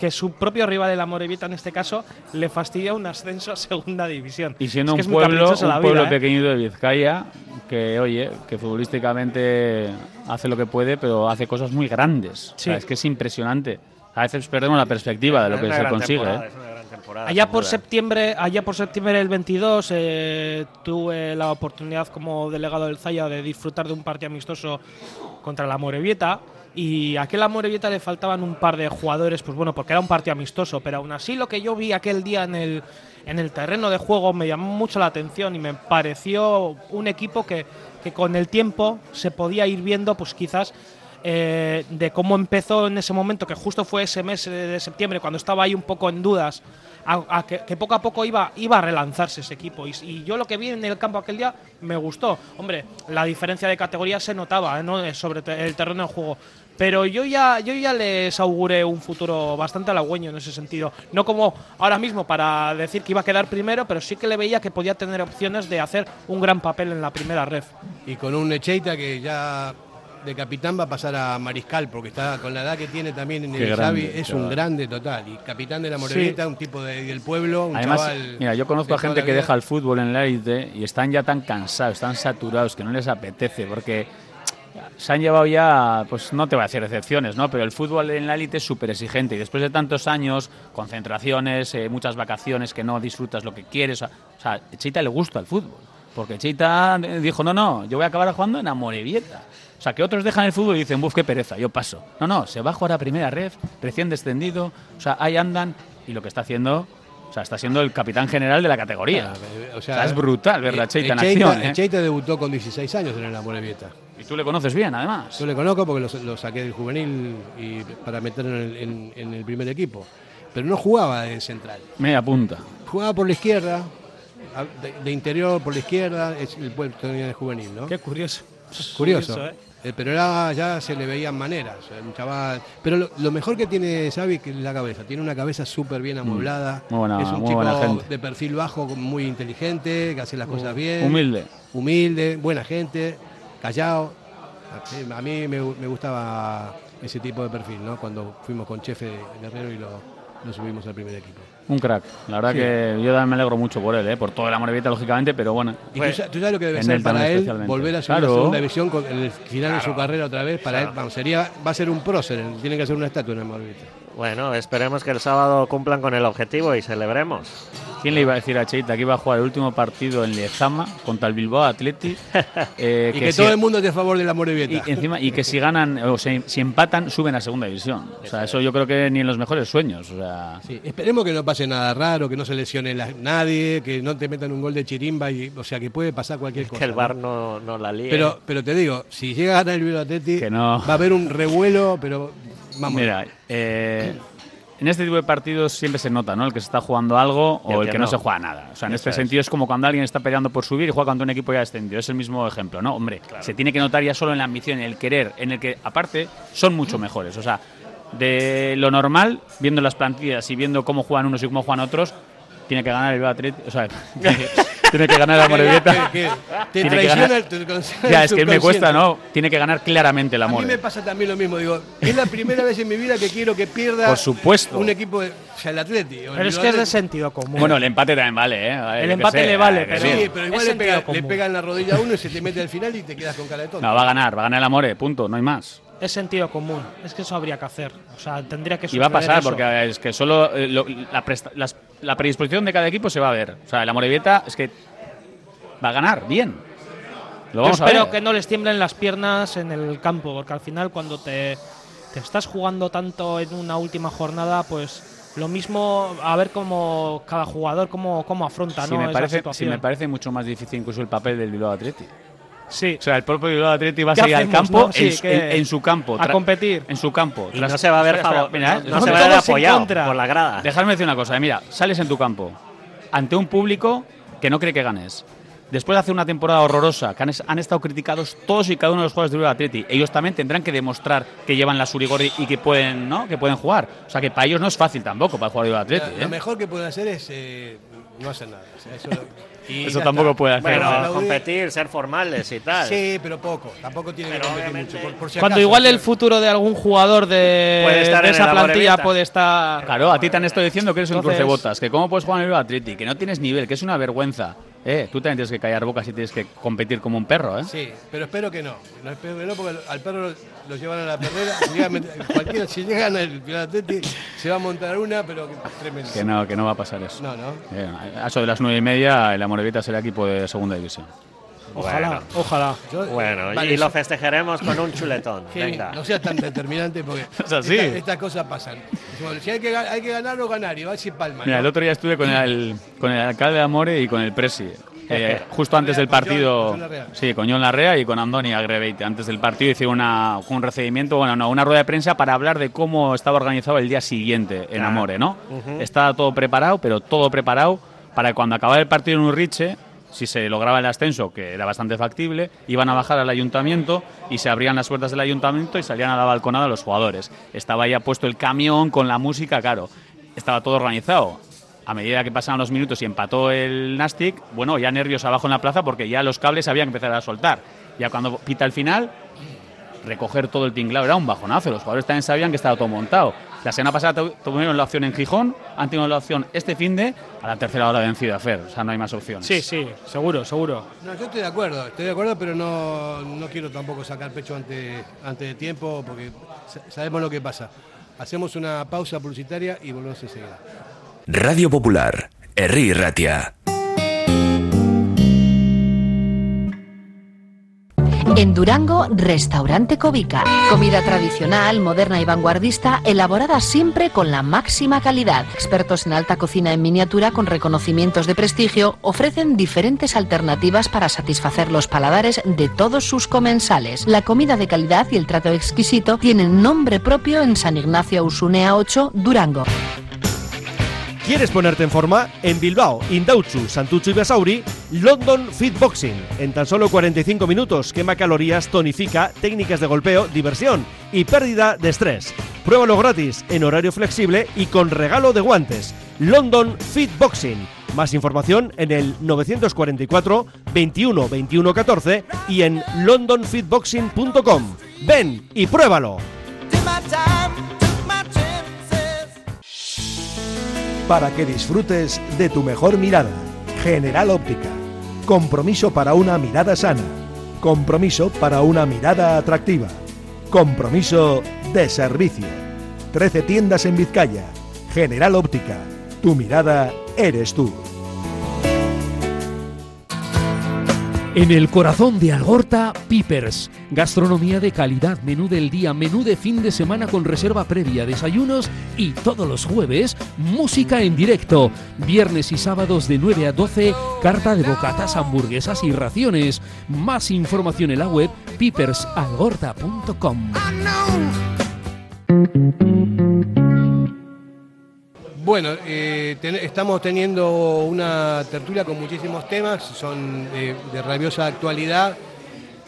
que su propio rival, el Amorebieta en este caso, le fastidia un ascenso a segunda división. Y siendo Es que un pueblo, un la pueblo vida, ¿eh? pequeñito de Vizcaya, que oye, que futbolísticamente hace lo que puede, pero hace cosas muy grandes. O sea, Sí. es que es impresionante. A veces perdemos la perspectiva de lo Es que una se gran consigue. ¿eh? es una gran temporada, Allá por septiembre, allá por septiembre del 22 eh, tuve la oportunidad como delegado del Zaya de disfrutar de un partido amistoso contra la Morevieta y a aquel Morevieta le faltaban un par de jugadores, pues bueno, porque era un partido amistoso, pero aún así lo que yo vi aquel día en el en el terreno de juego me llamó mucho la atención y me pareció un equipo que, que con el tiempo se podía ir viendo, pues quizás eh, de cómo empezó en ese momento, que justo fue ese mes de septiembre, cuando estaba ahí un poco en dudas, a, que, poco a poco iba, iba a relanzarse ese equipo. Y, yo lo que vi en el campo aquel día me gustó. Hombre, la diferencia de categoría se notaba ¿eh? ¿no? sobre el terreno de juego. Pero yo ya, yo ya les auguré un futuro bastante halagüeño en ese sentido. No como ahora mismo para decir que iba a quedar primero, pero sí que le veía que podía tener opciones de hacer un gran papel en la primera ref. Y con un Echeita que ya de capitán va a pasar a mariscal, porque está con la edad que tiene también en el Xavi, es un grande total. Y capitán de la Morevita, un tipo del pueblo, un Además, Mira, yo conozco a gente que deja el fútbol en la élite y están ya tan cansados, tan saturados que no les apetece, porque se han llevado ya, pues no te voy a decir excepciones, ¿no? Pero el fútbol en la élite es súper exigente y después de tantos años, concentraciones, eh, muchas vacaciones que no disfrutas lo que quieres, o sea, Chita le gusta el fútbol. Porque Chita dijo, no, no, yo voy a acabar jugando en Amorebieta. O sea, que otros dejan el fútbol y dicen, buf, qué pereza, yo paso. No, no, se va a jugar a primera red, recién descendido, o sea, ahí andan y lo que está haciendo o sea, está siendo el capitán general de la categoría. Ah, o, sea, es brutal ver la Cheita en acción. ¿eh? Cheita debutó con 16 años en la Morevieta. Y tú le conoces bien, además. Yo le conozco porque lo, saqué del juvenil y para meterlo en el, primer equipo. Pero no jugaba de central. Media punta. Jugaba por la izquierda, de, interior por la izquierda, es el puesto de juvenil, ¿no? Qué curioso. Curioso. ¿eh? Eh, pero ya se le veían maneras. Un chaval. Pero lo, mejor que tiene Xavi es la cabeza. Tiene una cabeza súper bien mm. amueblada. es un chico de perfil bajo, muy inteligente, que hace las cosas bien. Humilde. Humilde, buena gente, callado. A mí me, gustaba ese tipo de perfil, ¿no? Cuando fuimos con Chefe Guerrero y lo subimos al primer equipo. Un crack. La verdad que yo también me alegro mucho por él, ¿eh? por toda la morevita, lógicamente, pero bueno. ¿Y tú, sabes lo que debe ser para él volver a subir a segunda división con el final de su carrera otra vez? Para él, sería, va a ser un prócer, tiene que hacer una estatua en el morevita. Bueno, esperemos que el sábado cumplan con el objetivo y celebremos. ¿Quién le iba a decir a Cheita que iba a jugar el último partido en Lezama contra el Bilbao Atleti? Eh, y que, todo el mundo esté a favor de la Morevieta. Y, encima, y que si ganan, o si empatan, suben a segunda división. O sea, eso yo creo que ni en los mejores sueños. O sea... Sí, esperemos que no pase nada raro, que no se lesione nadie, que no te metan un gol de chirimba, y, o sea, que puede pasar cualquier cosa. Que el bar no, no la líe. Pero, pero te digo, si llega a ganar el Bilbao Atleti, va a haber un revuelo, pero vamos. Mira, eh, en este tipo de partidos siempre se nota, ¿no? El que se está jugando algo o el, que, no. se juega nada. O sea, en este sentido es como cuando alguien está peleando por subir y juega contra un equipo ya descendido. Es el mismo ejemplo, ¿no? Hombre, se tiene que notar ya solo en la ambición, en el querer, en el que, aparte, son mucho mejores. O sea, de lo normal, viendo las plantillas y viendo cómo juegan unos y cómo juegan otros, tiene que ganar el Atlético. O sea, tiene que ganar la Morevieta. Te traiciona el, Ya, es que me cuesta, ¿no? Tiene que ganar claramente la More. A mí me pasa también lo mismo. Digo, es la primera vez en mi vida que quiero que pierda Por supuesto. un equipo, de, o sea, el Atlético. Pero es que es de sentido común. Bueno, el empate también vale, ¿eh? el empate le vale, pero, sí, pero igual le pega, le pega, en la rodilla a uno y se te mete al final y te quedas con cara de tonto. No, va a ganar, va a ganar el Amore, punto, no hay más es sentido común. Es que eso habría que hacer. O sea, tendría que Y va a pasar, porque es que solo eh, la, la, predisposición de cada equipo se va a ver. O sea, la Morevieta es que va a ganar, bien. Lo vamos espero que no les tiemblen las piernas en el campo, porque al final cuando te, te estás jugando tanto en una última jornada, pues lo mismo a ver cómo cada jugador cómo, cómo afronta ¿no? me parece, sí, me parece mucho más difícil incluso el papel del Bilbao Atleti. Sí. O sea, el propio Bilbao Atleti va a salir al campo en, su campo. A competir. En su campo. no se va a ver, no, se va a ver apoyado por la grada. Dejadme decir una cosa. Eh, mira, sales en tu campo ante un público que no cree que ganes. Después de hacer una temporada horrorosa, que han, estado criticados todos y cada uno de los jugadores de Bilbao Atleti, ellos también tendrán que demostrar que llevan la Surigordi y que pueden, ¿no? que pueden jugar. O sea que para ellos no es fácil tampoco para jugar Bilbao Atleti. Lo, ¿eh? mejor que pueden hacer es eh, no hacer nada. eso, tampoco puede hacer. Bueno, competir, ser formales y tal. Sí, pero poco. Tampoco tiene que competir mucho. Cuando igual el futuro de algún jugador de, esa plantilla puede estar. Claro, a ti te han estado diciendo que eres un cruce botas, que cómo puedes jugar en el Atleti, que no tienes nivel, que es una vergüenza. Eh, tú también tienes que callar bocas y tienes que competir como un perro, ¿eh? Sí, pero espero que no. No espero que no, porque al perro lo llevan a la perrera. Si cualquiera, si llegan al Atleti, se va a montar una, pero tremendo. Que no, que no va a pasar eso. No, no. Eh, a eso de las nueve y media, la Morevita será equipo de segunda división. Ojalá, ojalá. bueno, y lo festejaremos con un chuletón. Venga. No seas tan determinante porque estas, cosas pasan. Si hay que, hay que ganar o ganar, y va a decir palma. Mira, el otro día estuve con el, con el alcalde de Amore y con el presi. eh, justo antes del partido, Con John Larrea. sí, con John Larrea y con Andoni Agreveite, antes del partido hice una, un recibimiento, bueno, no, una rueda de prensa para hablar de cómo estaba organizado el día siguiente en. Amore, ¿no? Estaba todo preparado, pero todo preparado para cuando acabara el partido en Urriche, si se lograba el ascenso, que era bastante factible, iban a bajar al ayuntamiento y se abrían las puertas del ayuntamiento y salían a la balconada los jugadores. Estaba ya puesto el camión con la música, claro. Estaba todo organizado. A medida que pasaban los minutos y empató el Nastic, bueno, ya nervios abajo en la plaza porque ya los cables habían que empezar a soltar. Ya cuando pita el final, recoger todo el tinglado era un bajonazo. Los jugadores también sabían que estaba todo montado. La semana pasada tu- tuvieron la opción en Gijón, han tenido la opción este fin de a la tercera hora vencida Fer. O sea, no hay más opciones. Sí, sí, seguro, seguro. No, yo estoy de acuerdo, estoy de acuerdo, pero no, no quiero tampoco sacar pecho antes, antes de tiempo porque sa- sabemos lo que pasa. Hacemos una pausa publicitaria y volvemos enseguida. Radio Popular, Herri Ratia. En Durango, Restaurante Covica. Comida tradicional, moderna y vanguardista, elaborada siempre con la máxima calidad. Expertos en alta cocina en miniatura con reconocimientos de prestigio ofrecen diferentes alternativas para satisfacer los paladares de todos sus comensales. La comida de calidad y el trato exquisito tienen nombre propio en San Ignacio Usunea 8, Durango. ¿Quieres ponerte en forma? En Bilbao, Indautxu, Santucho y Basauri, London Fit Boxing. En tan solo 45 minutos quema calorías, tonifica, técnicas de golpeo, diversión y pérdida de estrés. Pruébalo gratis, en horario flexible y con regalo de guantes. London Fit Boxing. Más información en el 944 21 21 14 y en londonfitboxing.com. Ven y pruébalo. Para que disfrutes de tu mejor mirada. General Óptica. Compromiso para una mirada sana. Compromiso para una mirada atractiva. Compromiso de servicio. 13 tiendas en Vizcaya. General Óptica. Tu mirada eres tú. En el corazón de Algorta, Pipers. Gastronomía de calidad, menú del día, menú de fin de semana con reserva previa, desayunos y todos los jueves, música en directo. Viernes y sábados de 9 a 12, carta de bocatas, hamburguesas y raciones. Más información en la web pipersalgorta.com. Bueno, eh, ten- estamos teniendo una tertulia con muchísimos temas, son eh, de rabiosa actualidad.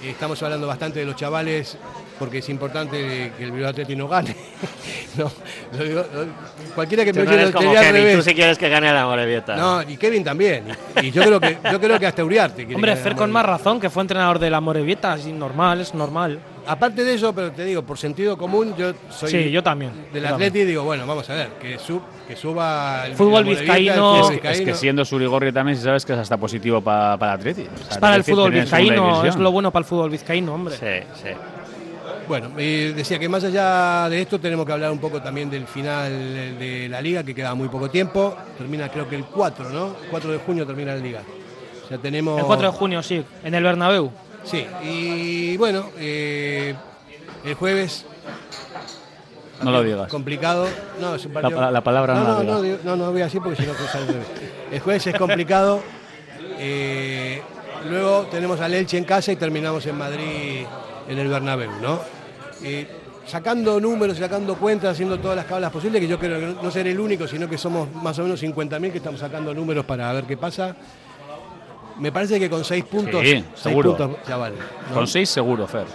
Eh, estamos hablando bastante de los chavales porque es importante que el Bilbao no gane. No, lo digo- lo- cualquiera que Tú me no eres como Kevin, revés. tú sí quieres que gane la Morevieta. No, y Kevin también. Y yo creo que yo creo que hasta Uriarte. quiere Hombre, Fer con más razón, que fue entrenador de la Morevieta, es normal, es normal. Aparte de eso, pero te digo, por sentido común, yo soy Sí, yo también, del yo Atleti y digo, bueno, vamos a ver, que, sub, que suba el Fútbol vizcaíno- el Es que, es que siendo Surigorri también, si sabes que es hasta positivo pa- para Atleti. O sea, Es para el fútbol vizcaíno, es lo bueno para el fútbol vizcaíno, hombre. Sí, sí. Bueno, eh, decía que más allá de esto tenemos que hablar un poco también del final de la liga, que queda muy poco tiempo. Termina creo que el 4, ¿no? El 4 de junio termina la liga. O sea, tenemos... El 4 de junio, sí, en el Bernabéu. Sí, y bueno, eh, el jueves... No lo digas. Complicado. No, es un partido- La- la palabra no no, la no, digas. no, no, no voy a decir porque si no sale al revés. El jueves es complicado. eh, luego tenemos al Elche en casa y terminamos en Madrid en el Bernabéu, ¿no? Eh, sacando números, sacando cuentas, haciendo todas las cábalas posibles, que yo creo que no- no seré el único, sino que somos más o menos 50.000 que estamos sacando números para ver qué pasa. Me parece que con seis puntos, Sí, seis seguro. puntos ya vale. ¿no? Con seis seguro, Fer.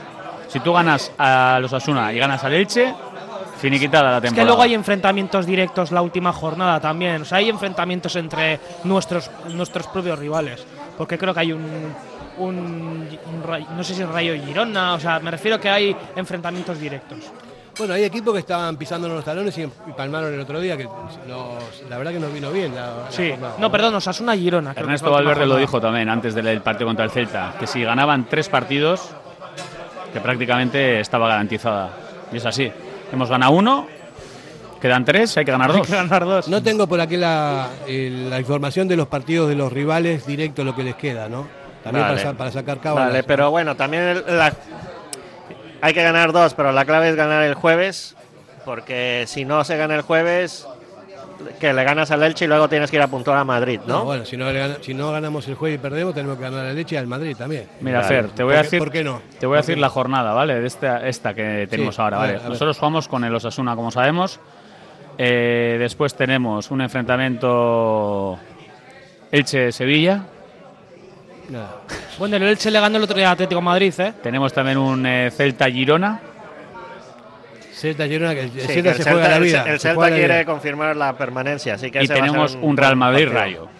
Si tú ganas a los Asuna y ganas al Elche, finiquitada la Es temporada. que luego hay enfrentamientos directos la última jornada también. O sea, hay enfrentamientos entre nuestros, nuestros propios rivales. Porque creo que hay un, un, no sé si es Rayo Girona, o sea, me refiero que hay enfrentamientos directos. Bueno, hay equipos que estaban pisándonos los talones y, y palmaron el otro día, que nos- la verdad que nos vino bien. La, la Sí, jornada, no, perdón, Osasuna Girona. que es Ernesto Valverde lo dijo también antes del partido contra el Celta, que si ganaban tres partidos, que prácticamente estaba garantizada. Y es así. Hemos ganado uno, quedan tres, hay que ganar dos. ganar dos. No tengo por aquí la, información de los partidos de los rivales directo lo que les queda, ¿no? También Vale. para, para sacar cábalas. Vale, pero bueno, también el- la- hay que ganar dos, pero la clave es ganar el jueves, porque si no se gana el jueves, que le ganas al Elche y luego tienes que ir a puntuar a Madrid, ¿no? No, bueno, si no, le gana- si no ganamos el jueves y perdemos, tenemos que ganar la leche y al Madrid también. Mira, Vale. Fer, te voy a ¿Por qué- decir, ¿Por qué no? Te voy a ¿Por decir la jornada, ¿vale? De esta, esta que tenemos Sí, ahora, a ¿vale? ver, a ver. Nosotros jugamos con el Osasuna, como sabemos. Eh, después tenemos un enfrentamiento Elche-Sevilla. Bueno, el Elche le ganó el otro día al Atlético de Madrid, ¿eh? Tenemos también un eh, Celta-Girona. Celta Girona, que el Sí, Celta que se juega la vida. El, Celta la quiere vida. confirmar la permanencia, así que Y ese va a ser tenemos un Real Madrid-Rayo. partido.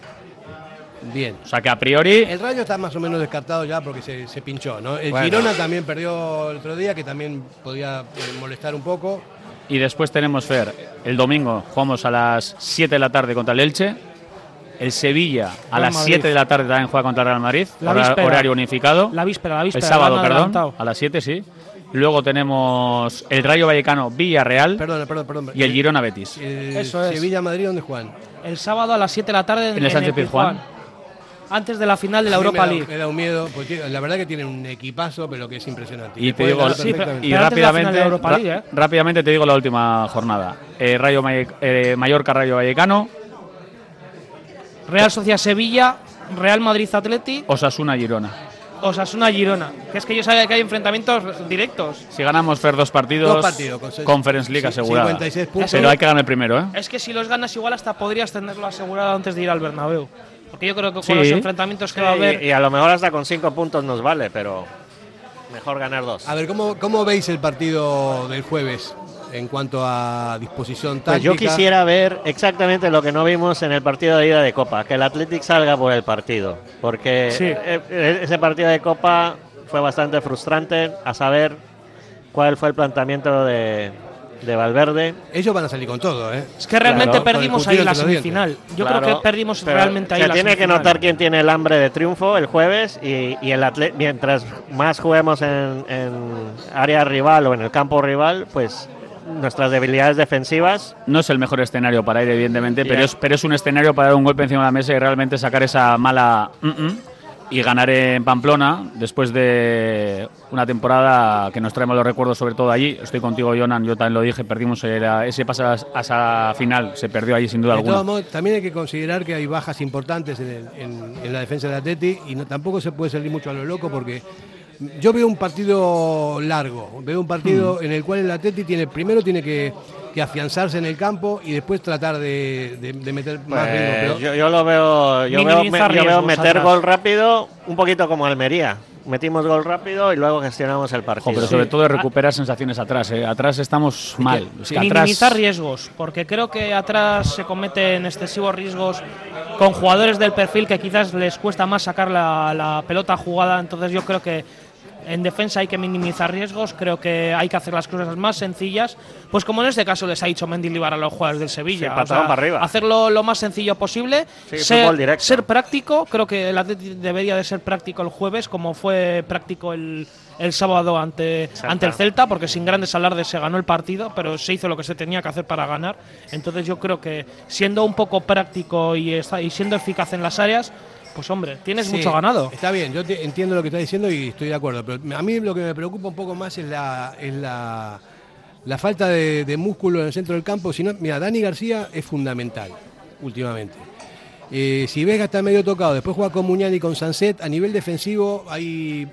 Bien. O sea que a priori El Rayo está más o menos descartado ya porque se, se pinchó, ¿no? El Bueno. Girona también perdió el otro día, que también podía eh, molestar un poco. Y después tenemos, Fer, el domingo jugamos a las 7 de la tarde contra el Elche. El Sevilla a las Madrid. 7 de la tarde también juega contra el Real Madrid. La hora- víspera. horario unificado. La víspera, la víspera. el sábado, perdón, adelantado. a las 7, sí. Luego tenemos el Rayo Vallecano Villarreal Perdón, perdón, perdón. y el Girona Betis. El Eso es. Sevilla-Madrid, ¿dónde juegan? El sábado a las 7 de la tarde en, En el Sánchez Pizjuán. Antes de la final de la Europa me da, League. Me da un miedo, porque la verdad que tienen un equipazo, pero que es impresionante. Y te digo, ganar sí, perfectamente. y Pero antes de la final rápidamente, de League, ¿eh? rápidamente te digo la última jornada. Eh, Rayo eh, Mallorca Rayo Vallecano, Real Sociedad Sevilla, Real Madrid Atleti, Osasuna Girona. Osasuna Girona. Que es que yo sabía que hay enfrentamientos directos. Si ganamos Fer dos partidos, Dos partidos, con seis- Conference League sí, asegurada. 56 puntos. Pero hay que ganar el primero, ¿eh? Es que si los ganas igual hasta podrías tenerlo asegurado antes de ir al Bernabéu. Porque yo creo que con Sí. los enfrentamientos que va a haber... y, y a lo mejor hasta con cinco puntos nos vale, pero mejor ganar dos. A ver, ¿cómo, ¿cómo veis el partido del jueves en cuanto a disposición táctica? Pues yo quisiera ver exactamente lo que no vimos en el partido de ida de Copa, que el Athletic salga por el partido, porque Sí. eh, eh, ese partido de Copa fue bastante frustrante, a saber cuál fue el planteamiento de, de Valverde. Ellos van a salir con todo, ¿eh? Es que realmente Claro, perdimos ahí la semifinal. Yo Claro, creo que perdimos realmente ahí se la tiene que notar quién tiene el hambre de triunfo el jueves y, y el mientras más juguemos en, en área rival o en el campo rival, pues nuestras debilidades defensivas No es el mejor escenario para ir, evidentemente, pero Ya. es, pero es un escenario para dar un golpe encima de la mesa y realmente sacar esa mala mm, mm, y ganar en Pamplona después de una temporada que nos traemos los recuerdos sobre todo allí. Estoy contigo, Jonan, yo también lo dije, perdimos ese pase a esa final, se perdió allí sin duda De alguna. modos, también hay que considerar que hay bajas importantes en, el- en- en la defensa del Atleti y no, tampoco se puede salir mucho a lo loco porque yo veo un partido largo, veo un partido en el cual el Atleti tiene primero tiene que, que afianzarse en el campo y después tratar de, de- de meter más Pues, ritmo. Pero yo, yo lo veo, yo veo, Minimizar yo veo meter atrás. gol rápido, un poquito como Almería. Metimos gol rápido y luego gestionamos el partido. pero sobre todo de recuperar sensaciones atrás. ¿eh? Atrás estamos mal. Es que atrás- minimizar riesgos, porque creo que atrás se cometen excesivos riesgos con jugadores del perfil que quizás les cuesta más sacar la, la pelota jugada. Entonces yo creo que en defensa hay que minimizar riesgos, creo que hay que hacer las cosas más sencillas, pues como en este caso les ha dicho Mendilibar a los jugadores del Sevilla. Sí, patadón para arriba. Hacerlo lo más sencillo posible, Sí, ser, ser práctico, creo que el Atleti debería de ser práctico el jueves, como fue práctico el, el sábado ante, ante el Celta, porque sin grandes alardes se ganó el partido, pero se hizo lo que se tenía que hacer para ganar. Entonces yo creo que siendo un poco práctico y, y siendo eficaz en las áreas, pues hombre, tienes Sí, mucho ganado. Está bien, yo te- entiendo lo que estás diciendo y estoy de acuerdo, pero a mí lo que me preocupa un poco más es la, es la, la falta de, de músculo en el centro del campo. Si no, mira, Dani García es fundamental últimamente. Eh, si Vega está medio tocado, después juega con Muñán y con Sanset, a nivel defensivo hay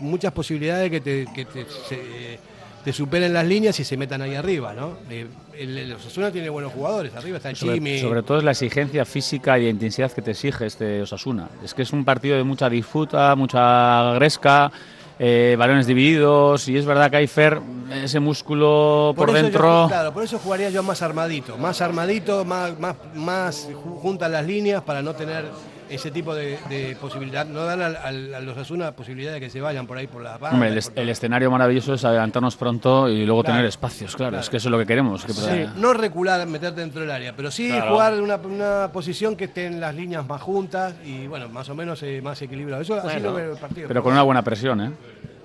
muchas posibilidades que te, que te, se- te superen las líneas y se metan ahí arriba, ¿no? Eh, el, el Osasuna tiene buenos jugadores, arriba está el Sobre, Chimi. sobre todo es la exigencia física y de intensidad que te exige este Osasuna. Es que es un partido de mucha disputa, mucha gresca, eh, balones divididos y es verdad que hay Fer ese músculo por, yo- dentro. claro, por eso jugaría yo más armadito, más armadito, más, más, más ju- juntas las líneas para no tener ese tipo de, de posibilidad, no dar al- al- a los Asuna posibilidad de que se vayan por ahí por la banda. Hombre, el, es- el escenario maravilloso es adelantarnos pronto y luego Claro, tener espacios, claro, claro. es que eso es lo que queremos. que- Sí, no recular, meterte dentro del área, pero sí Claro. jugar en una, una posición que estén las líneas más juntas y bueno, más o menos eh, más equilibrado. Eso así Bueno, lo veo el partido. Pero con una buena presión, ¿eh?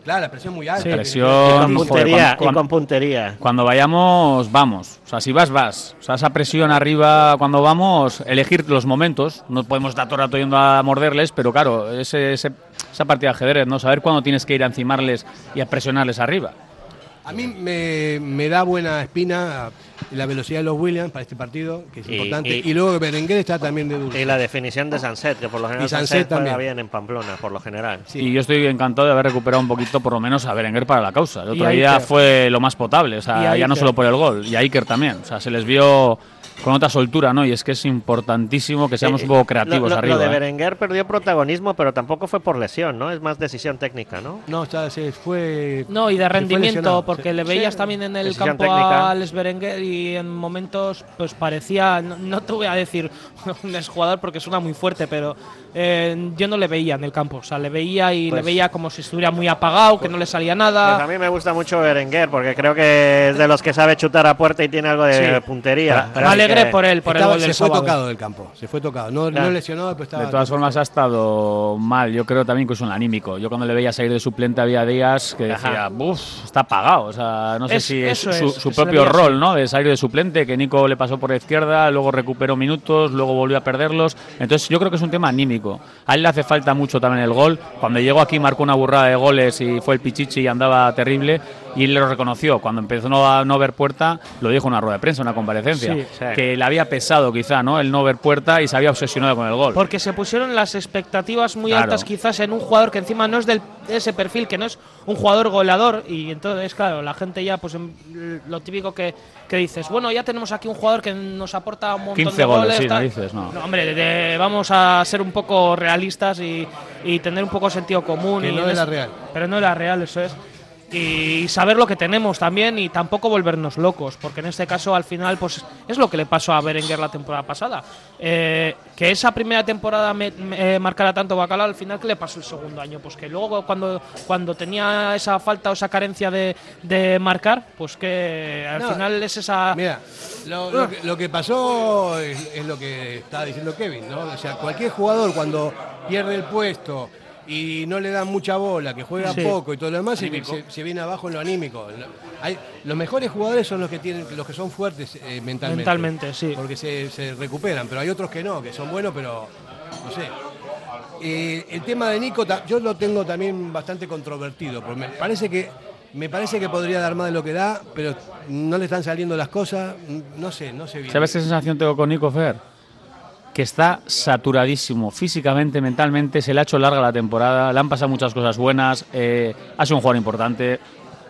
Claro, la presión muy alta. Sí. Presión, Y con joder, puntería, cuando- y con puntería. Cuando vayamos, vamos. O sea, si vas, vas. O sea, esa presión arriba cuando vamos, elegir los momentos. No podemos estar todo el rato yendo a morderles, pero claro, ese, ese- esa partida de ajedrez, ¿no? Saber cuándo tienes que ir a encimarles y a presionarles arriba. A mí me, me da buena espina la velocidad de los Williams para este partido, que es Y- importante. y- Y, luego que Berenguer está también de dulce. Y la definición de Sanset, que por lo general Y Sanset Sanset juega también. bien en Pamplona, por lo general. Y yo estoy encantado de haber recuperado un poquito, por lo menos, a Berenguer para la causa. El otro día fue lo más potable, o sea, ya no solo por el gol, y a Iker también. O sea, se les vio con otra soltura, ¿no? Y es que es importantísimo que seamos Eh, un poco creativos lo, arriba. Lo de ¿eh? Berenguer perdió protagonismo, pero tampoco fue por lesión, ¿no? Es más decisión técnica, ¿no? No, está, se fue. No, y de rendimiento, porque Sí. le veías Sí. también en el Decisión campo técnica. a Alex Berenguer y en momentos pues parecía, no, no te voy a decir un exjugador porque suena muy fuerte, pero eh, yo no le veía en el campo, o sea, le veía y Pues- le veía como si estuviera muy apagado, que no le salía nada. Pues a mí me gusta mucho Berenguer, porque creo que es de los que sabe chutar a puerta y tiene algo de Sí. puntería. Me alegré por él, por el Estaba- gol del se fue sábado. tocado del campo, se fue tocado. No, Claro. no lesionado, pero estaba. De todas formas ha estado mal, yo creo también incluso en el anímico. Yo cuando le veía salir de suplente había días que decía, Ajá. uff, está apagado. O sea, no sé Es- si es su, es, que propio rol. ¿no? De salir de suplente, que Nico le pasó por la izquierda, luego recuperó minutos, luego volvió a perderlos. Entonces yo creo que es un tema anímico. A él le hace falta mucho también el gol. Cuando llegó aquí marcó una burrada de goles y fue el pichichi y andaba terrible. Y él lo reconoció. Cuando empezó no a no ver puerta, lo dijo en una rueda de prensa, en una comparecencia. Sí. Sí. Que le había pesado quizá, ¿no? El no ver puerta y se había obsesionado con el gol. Porque se pusieron las expectativas muy Claro. altas quizás en un jugador que encima no es del, de ese perfil, que no es un jugador goleador y entonces claro, la gente ya pues lo típico que, que dices, bueno, ya tenemos aquí un jugador que nos aporta un montón 15 de goles, goles. sí, tal". narices, no. No, hombre, de- de- vamos a ser un poco realistas y, y tener un poco de sentido común. Que y no era real. Pero no era real, eso es. Y saber lo que tenemos también y tampoco volvernos locos, porque en este caso al final pues es lo que le pasó a Berenguer la temporada pasada. Eh, que esa primera temporada me, me- eh, marcara tanto Bacala, al final ¿qué le pasó el segundo año? Pues que luego cuando, cuando tenía esa falta o esa carencia de, de marcar, pues que al No, final es esa... Mira, lo, lo que, lo que pasó es, es lo que estaba diciendo Kevin, ¿no? O sea, cualquier jugador cuando pierde el puesto y no le dan mucha bola, que juega Sí. poco y todo lo demás, se, Anímico. se- se viene abajo en lo anímico. Hay- los mejores jugadores son los que tienen, los que son fuertes eh, mentalmente. Mentalmente, sí. Porque se, se recuperan, pero hay otros que no, que son buenos, pero no sé. Eh, el tema de Nico, yo lo tengo también bastante controvertido, porque me parece que me parece que podría dar más de lo que da, pero no le están saliendo las cosas, no sé, no sé bien. ¿Sabes qué sensación tengo con Nico Fer? Que está saturadísimo físicamente, mentalmente, se le ha hecho larga la temporada, le han pasado muchas cosas buenas, eh, ha sido un jugador importante.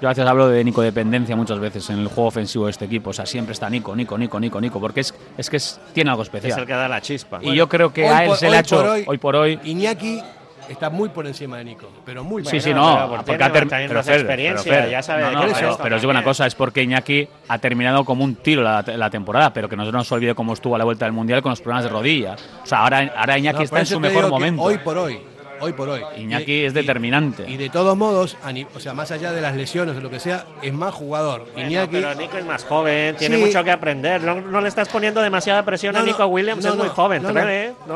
Yo a veces hablo de Nico dependencia muchas veces en el juego ofensivo de este equipo. O sea, siempre está Nico, Nico, Nico, Nico, Nico, porque es, es que es- tiene algo especial. Es el que da la chispa. y yo creo que a él por- se le ha hecho hoy, hoy por hoy. Iñaki está muy por encima de Nico, pero muy Sí, por sí, encima. no, pero porque ha term- también pero más Fer, experiencia, pero Fer, ya sabe no, no, pero, os digo una cosa, es porque Iñaki ha terminado como un tiro la, la temporada, pero que no se nos olvide cómo estuvo a la vuelta del Mundial con los problemas de rodilla. O sea, ahora, ahora Iñaki No, está en su mejor momento. Hoy por hoy, hoy por hoy. Iñaki Y- es determinante. Y de todos modos, a o sea, más allá de las lesiones o lo que sea, es más jugador. Bueno, Iñaki, pero Nico es más joven, tiene Sí. mucho que aprender. No, no le estás poniendo demasiada presión a No, Nico Williams, no, es muy joven. no, no,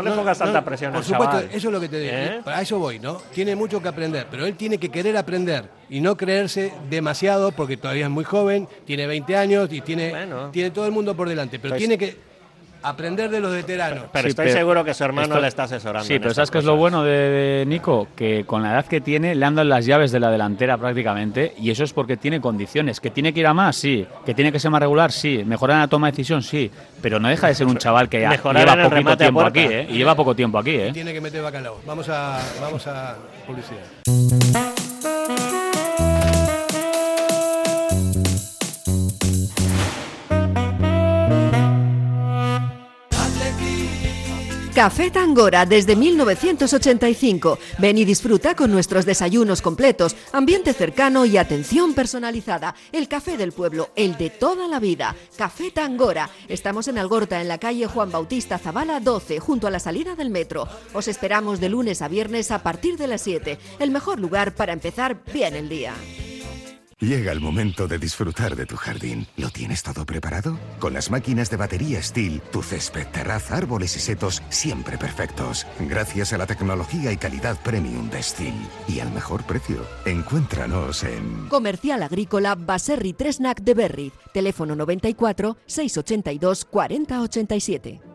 le pongas no, tanta presión Por al supuesto, chaval. eso es lo que te digo. ¿Eh? A eso voy, ¿no? Tiene mucho que aprender, pero él tiene que querer aprender y no creerse demasiado porque todavía es muy joven, tiene 20 años y tiene, Bueno. tiene todo el mundo por delante, pero Pues- tiene que aprender de los veteranos. Pero Sí, estoy pero- seguro que su hermano esto- le está asesorando. Sí, pero ¿sabes qué es lo bueno de, de Nico? Que con la edad que tiene le han dado las llaves de la delantera prácticamente y eso es porque tiene condiciones. ¿Que tiene que ir a más? Sí. ¿Que tiene que ser más regular? Sí. ¿Mejorar en la toma de decisión? Sí. Pero no deja de ser un chaval que ya Mejorar lleva poquito tiempo aquí. ¿eh? Y lleva poco tiempo aquí, ¿eh? Tiene que meter bacalao. Vamos a, vamos a publicidad. Café Tangora desde 1985. Ven y disfruta con nuestros desayunos completos, ambiente cercano y atención personalizada. El café del pueblo, el de toda la vida. Café Tangora. Estamos en Algorta, en la calle Juan Bautista Zavala 12, junto a la salida del metro. Os esperamos de lunes a viernes a partir de las 7. El mejor lugar para empezar bien el día. Llega el momento de disfrutar de tu jardín. ¿Lo tienes todo preparado? Con las máquinas de batería Steel, tu césped, terraza, árboles y setos siempre perfectos. Gracias a la tecnología y calidad premium de Steel. Y al mejor precio. Encuéntranos en... Comercial Agrícola Baserri Tresnac de Berry. Teléfono 94 682 4087.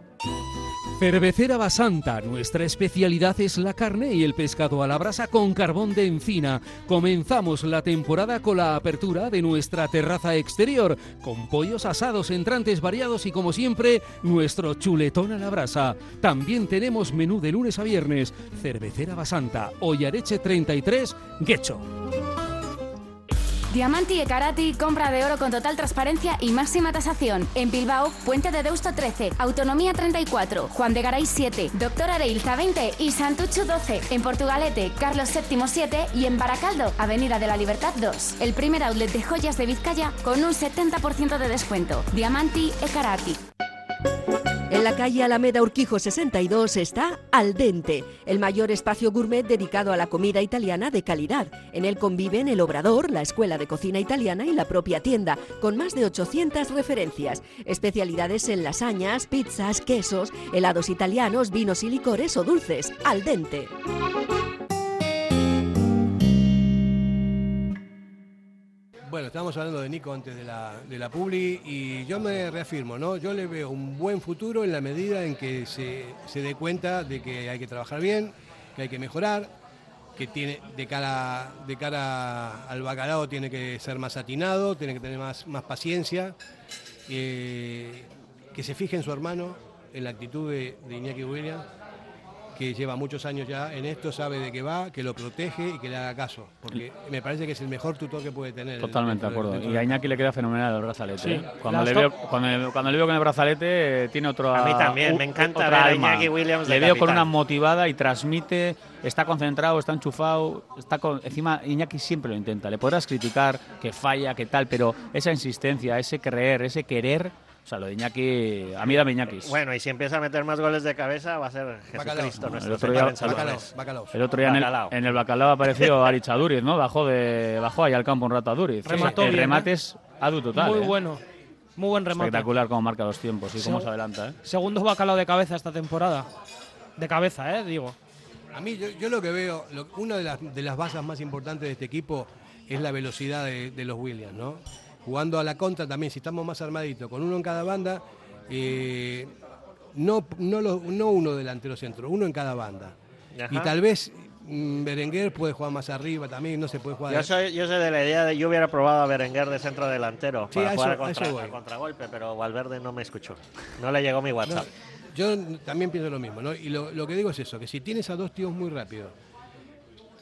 Cervecera Basanta, nuestra especialidad es la carne y el pescado a la brasa con carbón de encina. Comenzamos la temporada con la apertura de nuestra terraza exterior, con pollos asados, entrantes variados y como siempre, nuestro chuletón a la brasa. También tenemos menú de lunes a viernes. Cervecera Basanta, Ollareche 33, Guecho. Diamanti e Karati, compra de oro con total transparencia y máxima tasación. En Bilbao, Puente de Deusto 13, Autonomía 34, Juan de Garay 7, Doctor Areilza 20 y Santucho 12. En Portugalete, Carlos VII 7 y en Baracaldo, Avenida de la Libertad 2. El primer outlet de joyas de Vizcaya con un 70% de descuento. Diamanti e Karati. En la calle Alameda Urquijo 62 está Al Dente, el mayor espacio gourmet dedicado a la comida italiana de calidad. En él conviven el Obrador, la Escuela de Cocina Italiana y la propia tienda, con más de 800 referencias. Especialidades en lasañas, pizzas, quesos, helados italianos, vinos y licores o dulces. Al Dente. Bueno, estábamos hablando de Nico antes de la, de la Publi y yo me reafirmo, ¿no? Yo le veo un buen futuro en la medida en que se, se dé cuenta de que hay que trabajar bien, que hay que mejorar, que tiene de cara, de cara al bacalao tiene que ser más atinado, tiene que tener más, más paciencia, eh, que se fije en su hermano, en la actitud de, de Iñaki Williams, que lleva muchos años ya en esto, sabe de qué va, que lo protege y que le haga caso, porque me parece que es el mejor tutor que puede tener. Totalmente de acuerdo. Y a Iñaki le queda fenomenal el brazalete. Sí. ¿eh? Cuando, le veo, cuando, cuando le veo con el brazalete eh, tiene otro. A mí también, me encanta otra ver a alma. Iñaki Williams de Le veo con una motivada y transmite, está concentrado, está enchufado, está con, encima Iñaki siempre lo intenta. Le podrás criticar que falla, que tal, pero esa insistencia, ese creer, ese querer, o sea, lo de Iñaki, a mí dame Iñaki. Bueno, y si empieza a meter más goles de cabeza, va a ser Bacalao. Jesucristo El nuestro otro día, el otro día en el, Bacalao. en el bacalao apareció Ari Chaduriz, ¿no? Bajó de bajó ahí al campo un rato a Duriz. Remató el bien, remate ¿eh? es adu total. Muy ¿eh? bueno. Muy buen remate. Espectacular cómo marca los tiempos y cómo se adelanta, ¿eh? Segundo bacalao de cabeza esta temporada. De cabeza, ¿eh? Digo. A mí, yo, yo lo que veo, lo- una de las, de las bases más importantes de este equipo es la velocidad de, de los Williams, ¿no? Jugando a la contra también, si estamos más armaditos, con uno en cada banda, eh, no, no, lo- no uno delantero centro, uno en cada banda. Ajá. Y tal vez mm, Berenguer puede jugar más arriba también, no se puede jugar. Yo soy, yo soy de la idea de yo hubiera probado a Berenguer de centro delantero Sí, para a jugar eso- a contra, voy. a contragolpe, pero Valverde no me escuchó. No le llegó mi WhatsApp. No, yo también pienso lo mismo, ¿no? Y lo, lo que digo es eso, que si tienes a dos tíos muy rápidos,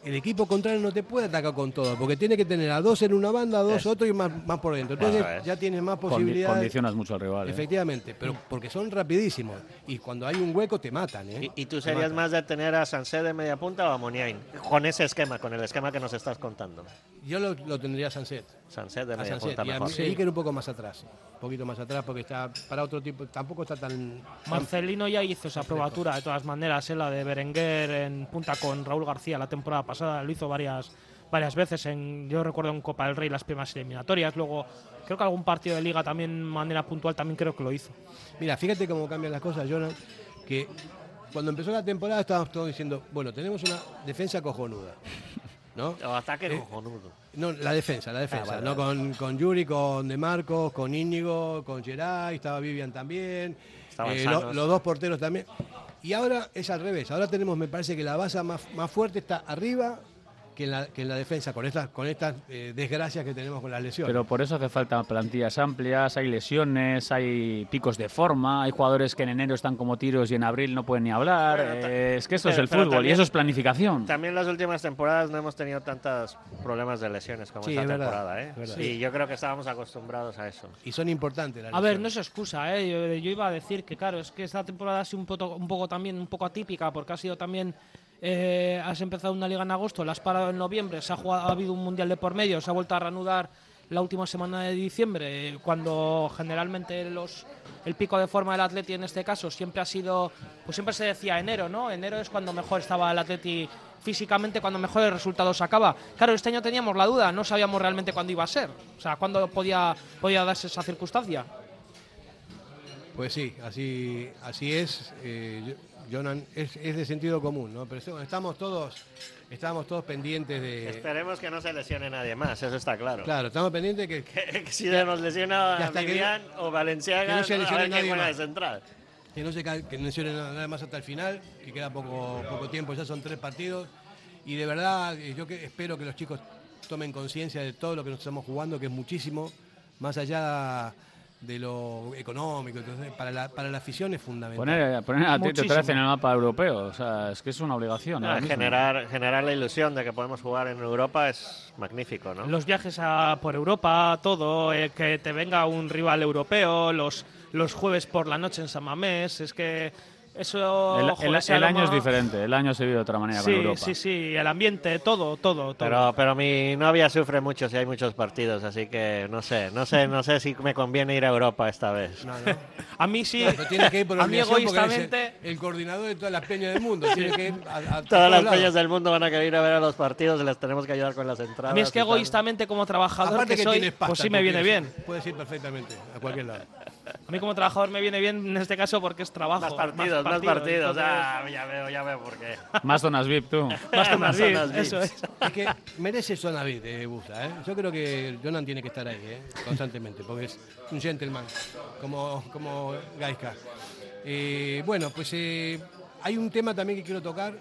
el equipo contrario no te puede atacar con todo, porque tiene que tener a dos en una banda, a dos Eso. otro y más, más por dentro. Entonces es. ya tienes más Condi- posibilidades. condicionas mucho al rival. ¿eh? Efectivamente, pero porque son rapidísimos. Y cuando hay un hueco te matan, ¿eh? ¿Y, y tú Te serías matan. más de tener a Sancet de media punta o a Muniain? Con ese esquema, con el esquema que nos estás contando. Yo lo, lo tendría a Sanset. Sancet de A media punta Y a mejor. Iker un poco más atrás. Un poquito más atrás porque está para otro tipo. Tampoco está tan. Marcelino ya hizo esa probatura de todas maneras, ¿eh? la de Berenguer en punta con Raúl García la temporada pasada, lo hizo varias varias veces en yo recuerdo en Copa del Rey las primeras eliminatorias, luego creo que algún partido de liga también de manera puntual también creo que lo hizo. Mira, fíjate cómo cambian las cosas, Jonas, que cuando empezó la temporada estábamos todos diciendo, bueno, tenemos una defensa cojonuda. ¿No? O ataque Eh. No, la defensa, la defensa. vale, ¿no? vale. Con, con Yuri, con De Marcos, con Íñigo, con Geray, estaba Vivian también. Eh, lo- los dos porteros también. Y ahora es al revés. Ahora tenemos, me parece que la base más, más fuerte está arriba que en la, que en la defensa, con estas, con estas eh, desgracias que tenemos con las lesiones. Pero por eso hace falta plantillas amplias, hay lesiones, hay picos de forma, hay jugadores que en enero están como tiros y en abril no pueden ni hablar. Bueno, Eh, es que esto es pero- el fútbol y eso es planificación. También las últimas temporadas no hemos tenido tantos problemas de lesiones como Sí, esta es verdad, temporada. ¿eh? es verdad. Y yo creo que estábamos acostumbrados a eso. Y son importantes las A ver, lesiones. no es excusa, ¿eh? yo, yo iba a decir que claro, es que esta temporada ha sido un poco, un poco también un poco atípica porque ha sido también eh, has empezado una liga en agosto, la has parado en noviembre, se ha, jugado, ha habido un mundial de por medio, se ha vuelto a reanudar la última semana de diciembre, eh, cuando generalmente los el pico de forma del Atleti en este caso siempre ha sido, pues siempre se decía enero, ¿no? Enero es cuando mejor estaba el Atleti físicamente, cuando mejores resultados sacaba. Claro, este año teníamos la duda, no sabíamos realmente cuándo iba a ser, o sea, cuándo podía, podía darse esa circunstancia. Pues sí, así, así es. eh, yo- Jonan, es, es de sentido común, ¿no? Pero estamos todos, estamos todos pendientes de. Esperemos que no se lesione nadie más, eso está claro. Claro, estamos pendientes que, Que si se nos lesiona que Vivian o que Valenciaga, no se a lesione quién nadie juega de más. central. que no se que no lesionen nada más hasta el final, que queda poco, poco tiempo, ya son tres partidos. Y de verdad, eh, yo que espero que los chicos tomen conciencia de todo lo que nos estamos jugando, que es muchísimo, más allá de lo económico. Entonces, para la, para la afición es fundamental. Poner, poner a Tito Muchísimo. otra vez en el mapa europeo, o sea, es que es una obligación. Ah, generar, generar la ilusión de que podemos jugar en Europa es magnífico, ¿no? Los viajes a, por Europa, todo, eh, que te venga un rival europeo, los, los jueves por la noche en San Mamés, es que eso... El, joder, año es diferente, el año se vive de otra manera Sí, con Europa. sí, sí, el ambiente, todo, todo, todo. Pero, pero mi novia sufre mucho si hay muchos partidos, así que no sé, no sé, no sé si me conviene ir a Europa esta vez. A mí sí. Pero tiene que ir por a mí egoístamente... el, el coordinador de todas las peñas del mundo. Tiene que ir a, a- a Todas las lados. peñas del mundo van a querer ir a ver a los partidos y les tenemos que ayudar con las entradas. A mí es que tal. egoístamente como trabajador Aparte que, que soy, pasta, pues sí me viene bien. Puedes ir perfectamente a cualquier lado. A mí como trabajador me viene bien en este caso porque es trabajo. Más partidos, más partidos. entonces- Ah, ya veo, ya veo por qué. Más zonas VIP, tú. Más zonas Más VIP, zonas VIP. eso es. Es que merece zona VIP de Busta, ¿eh? Yo creo que Jonan tiene que estar ahí, ¿eh? Constantemente, porque es un gentleman, como, como Gaiska. Eh, bueno, pues eh, hay un tema también que quiero tocar,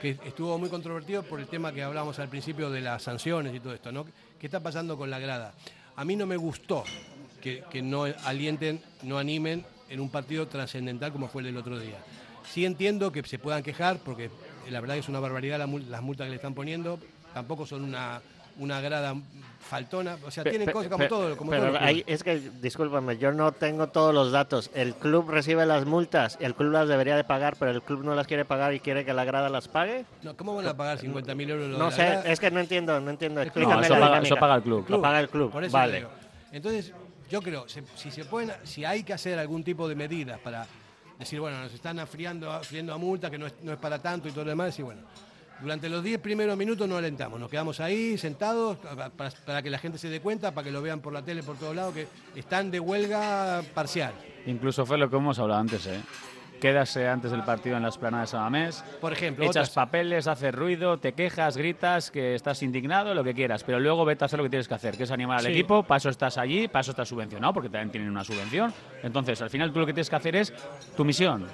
que estuvo muy controvertido por el tema que hablábamos al principio de las sanciones y todo esto, ¿no? ¿Qué está pasando con la grada? A mí no me gustó que, que no alienten, no animen en un partido trascendental como fue el del otro día. Sí entiendo que se puedan quejar, porque la verdad que es una barbaridad la mul- las multas que le están poniendo, tampoco son una, una grada faltona, o sea, Pe- tienen pe- cosas como pe- todo. Como pero hay- clubes. es que, discúlpame, yo no tengo todos los datos. El club recibe las multas, el club las debería de pagar, pero el club no las quiere pagar y quiere que la grada las pague. No, ¿Cómo van a pagar 50.000 euros? lo No sé, grada? es que no entiendo, no entiendo. Explícame No, eso la paga- eso paga el club. Lo paga el club, Por eso vale. Entonces, yo creo, si se pueden, si hay que hacer algún tipo de medidas para decir, bueno, nos están afriando, afriendo a multa, que no es, no es para tanto y todo lo demás, decir, bueno, durante los 10 primeros minutos no alentamos, nos quedamos ahí sentados para- para que la gente se dé cuenta, para que lo vean por la tele, por todos lados, que están de huelga parcial. Incluso fue lo que hemos hablado antes, ¿eh? Quédase antes del partido en la esplanada de San Mamés, Por ejemplo, echas otras- papeles, haces ruido, te quejas, gritas, que estás indignado, lo que quieras, pero luego vete a hacer lo que tienes que hacer, que es animar al Sí. equipo, para eso estás allí, para eso estás subvencionado, porque también tienen una subvención. Entonces, al final tú lo que tienes que hacer es tu misión,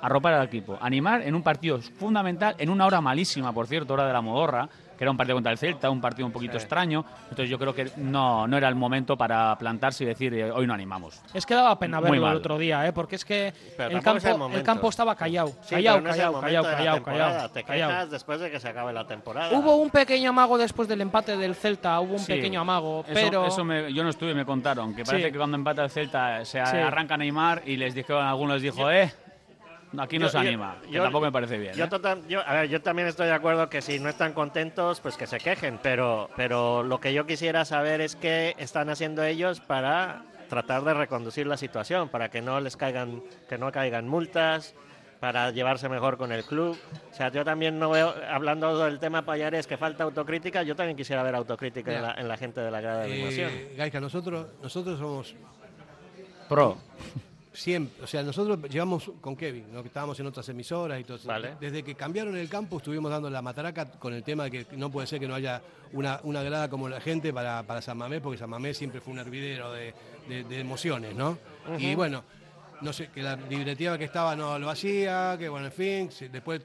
arropar al equipo, animar en un partido fundamental, en una hora malísima, por cierto, hora de la modorra, que era un partido contra el Celta, un partido un poquito extraño, entonces yo creo que no, no era el momento para plantarse y decir eh, hoy no animamos. Es que daba pena verlo el otro día, ¿eh? porque es que el tampoco es el campo, el, momento. campo estaba callado. Sí, callado, no callado, callado, callado, Te quejas después de que se acabe la temporada. Hubo un pequeño amago después del empate del Celta, hubo un Sí. pequeño amago, Eso- pero eso me- yo no estuve y me contaron que parece Sí. que cuando empata el Celta se Sí. arranca Neymar y les dijeron, algunos les dijo, eh, aquí no Yo- se yo- anima. que yo- tampoco me parece bien. Yo, ¿eh? total- yo- a ver, yo también estoy de acuerdo que si no están contentos, pues que se quejen, pero, pero lo que yo quisiera saber es qué están haciendo ellos para tratar de reconducir la situación, para que no les caigan, que no caigan multas, para llevarse mejor con el club. O sea, yo también no veo, hablando del tema Payares, que falta autocrítica, yo también quisiera ver autocrítica en la, en la gente de la grada de animación. Eh, Gaisca, nosotros, nosotros somos Pro. Siempre, o sea, nosotros llevamos con Kevin, ¿no? que estábamos en otras emisoras y todo eso. Vale. Desde que cambiaron el campo estuvimos dando la matraca con el tema de que no puede ser que no haya una, una grada como la gente para, para San Mamés, porque San Mamés siempre fue un hervidero de, de- de emociones, ¿no? Y bueno, no sé, que la directiva que estaba no lo hacía, que bueno, en fin, después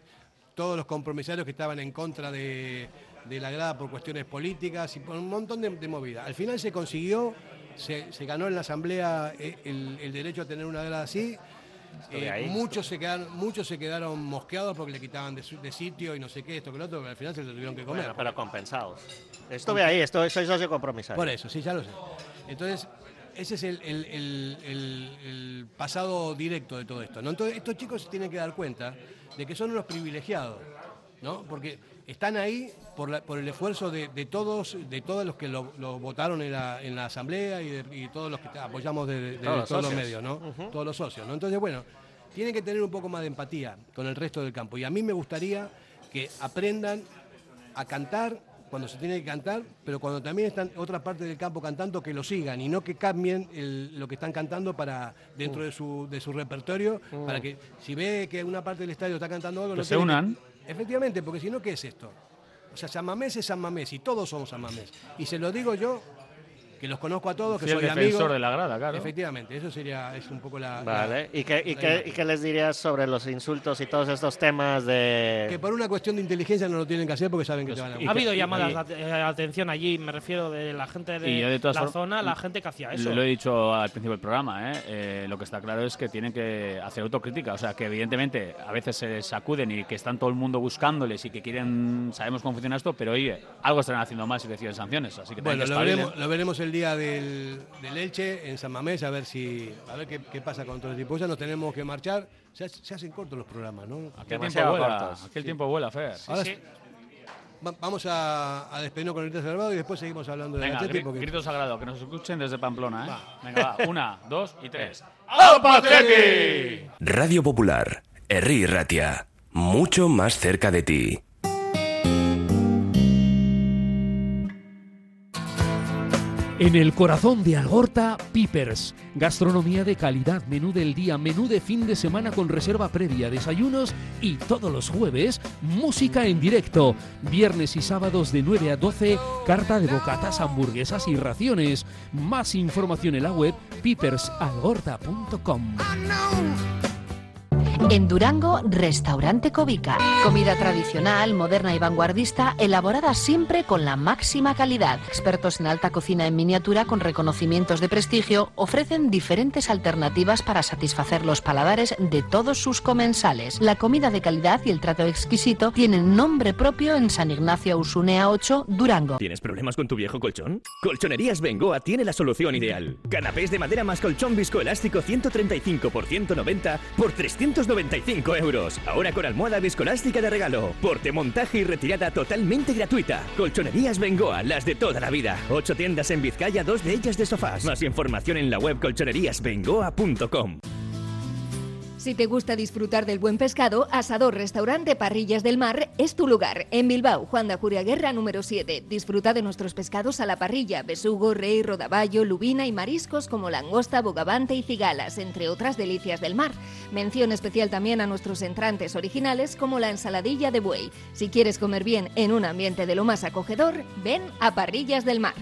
todos los compromisarios que estaban en contra de, de la grada por cuestiones políticas y por un montón de, de movidas. Al final se consiguió, se, se ganó en la asamblea eh, el, el derecho a tener una grada así. Eh, muchos, se quedaron, muchos se quedaron mosqueados porque le quitaban de, su- de sitio y no sé qué, esto que lo otro, pero al final se lo tuvieron que comer. Bueno, pero compensados. Estuve ahí, estoy, soy socio compromisario. Por eso, sí, ya lo sé. Entonces, ese es el, el- el- el- el pasado directo de todo esto. ¿no? Entonces, estos chicos se tienen que dar cuenta de que son unos privilegiados, ¿no? Porque están ahí por, la- por el esfuerzo de, de todos, de todos los que lo, lo votaron en la, en la asamblea y, de- y todos los que apoyamos de, Todos los todos los socios. medios, ¿no? Todos los socios, ¿no? Entonces, bueno, tienen que tener un poco más de empatía con el resto del campo. Y a mí me gustaría que aprendan a cantar cuando se tiene que cantar, pero cuando también están otra parte del campo cantando, que lo sigan y no que cambien el- lo que están cantando para dentro Mm. de, su, de su repertorio, Mm. para que si ve que una parte del estadio está cantando algo, Que lo se unan. Efectivamente, porque si no, ¿qué es esto? O sea, San Mamés es San Mamés y todos somos San Mamés. Y se lo digo yo que los conozco a todos, que soy defensor amigo. de la grada, claro. Efectivamente, eso sería es un poco la. Vale. la- ¿Y qué, y, la qué. ¿Y qué les dirías sobre los insultos y todos estos temas de...? Que por una cuestión de inteligencia no lo tienen que hacer porque saben que Pues te van a Ha Y habido llamadas de eh, atención allí, me refiero de la gente de, la formas- zona, la gente que hacía eso. Lo, lo he dicho al principio del programa, ¿eh? Eh, lo que está claro es que tienen que hacer autocrítica, o sea, que evidentemente a veces se sacuden y que están todo el mundo buscándoles y que quieren, sabemos cómo funciona esto, pero oye, algo estarán haciendo mal si reciben sanciones, así que Bueno, que lo veremos, lo veremos el día del, del Elche en San Mamés, a ver si a ver qué, qué pasa con todo el tipo. Ya nos tenemos que marchar. Se, se hacen cortos los programas, ¿no? Aquel tiempo vuela, cortos. aquel tiempo vuela, Fer. Ahora sí. Va- vamos a, a despedirnos con el grito salvado y después seguimos hablando gri- porque grito sagrado, que nos escuchen desde Pamplona, ¿eh? Va. Venga, va, una, dos y tres. Radio Popular, Herri Ratia, mucho más cerca de ti. En el corazón de Algorta, Pipers. Gastronomía de calidad, menú del día, menú de fin de semana con reserva previa, desayunos y todos los jueves, música en directo. Viernes y sábados de 9 a 12, carta de bocatas, hamburguesas y raciones. Más información en la web pipersalgorta.com. En Durango, Restaurante Covica. Comida tradicional, moderna y vanguardista, elaborada siempre con la máxima calidad. Expertos en alta cocina en miniatura con reconocimientos de prestigio ofrecen diferentes alternativas para satisfacer los paladares de todos sus comensales. La comida de calidad y el trato exquisito tienen nombre propio en San Ignacio Usunea 8, Durango. ¿Tienes problemas con tu viejo colchón? Colchonerías Bengoa tiene la solución ideal. Canapés de madera más colchón viscoelástico 135 por 190 por 395 euros. Ahora con almohada viscoelástica de regalo. Porte, montaje y retirada totalmente gratuita. Colchonerías Bengoa, las de toda la vida. Ocho tiendas en Vizcaya, dos de ellas de sofás. Más información en la web colchoneríasbengoa.com. Si te gusta disfrutar del buen pescado, Asador Restaurante Parrillas del Mar es tu lugar. En Bilbao, Juan de Ajuria Guerra número 7. Disfruta de nuestros pescados a la parrilla, besugo, rey, rodaballo, lubina y mariscos como langosta, bogavante y cigalas, entre otras delicias del mar. Mención especial también a nuestros entrantes originales como la ensaladilla de buey. Si quieres comer bien en un ambiente de lo más acogedor, ven a Parrillas del Mar.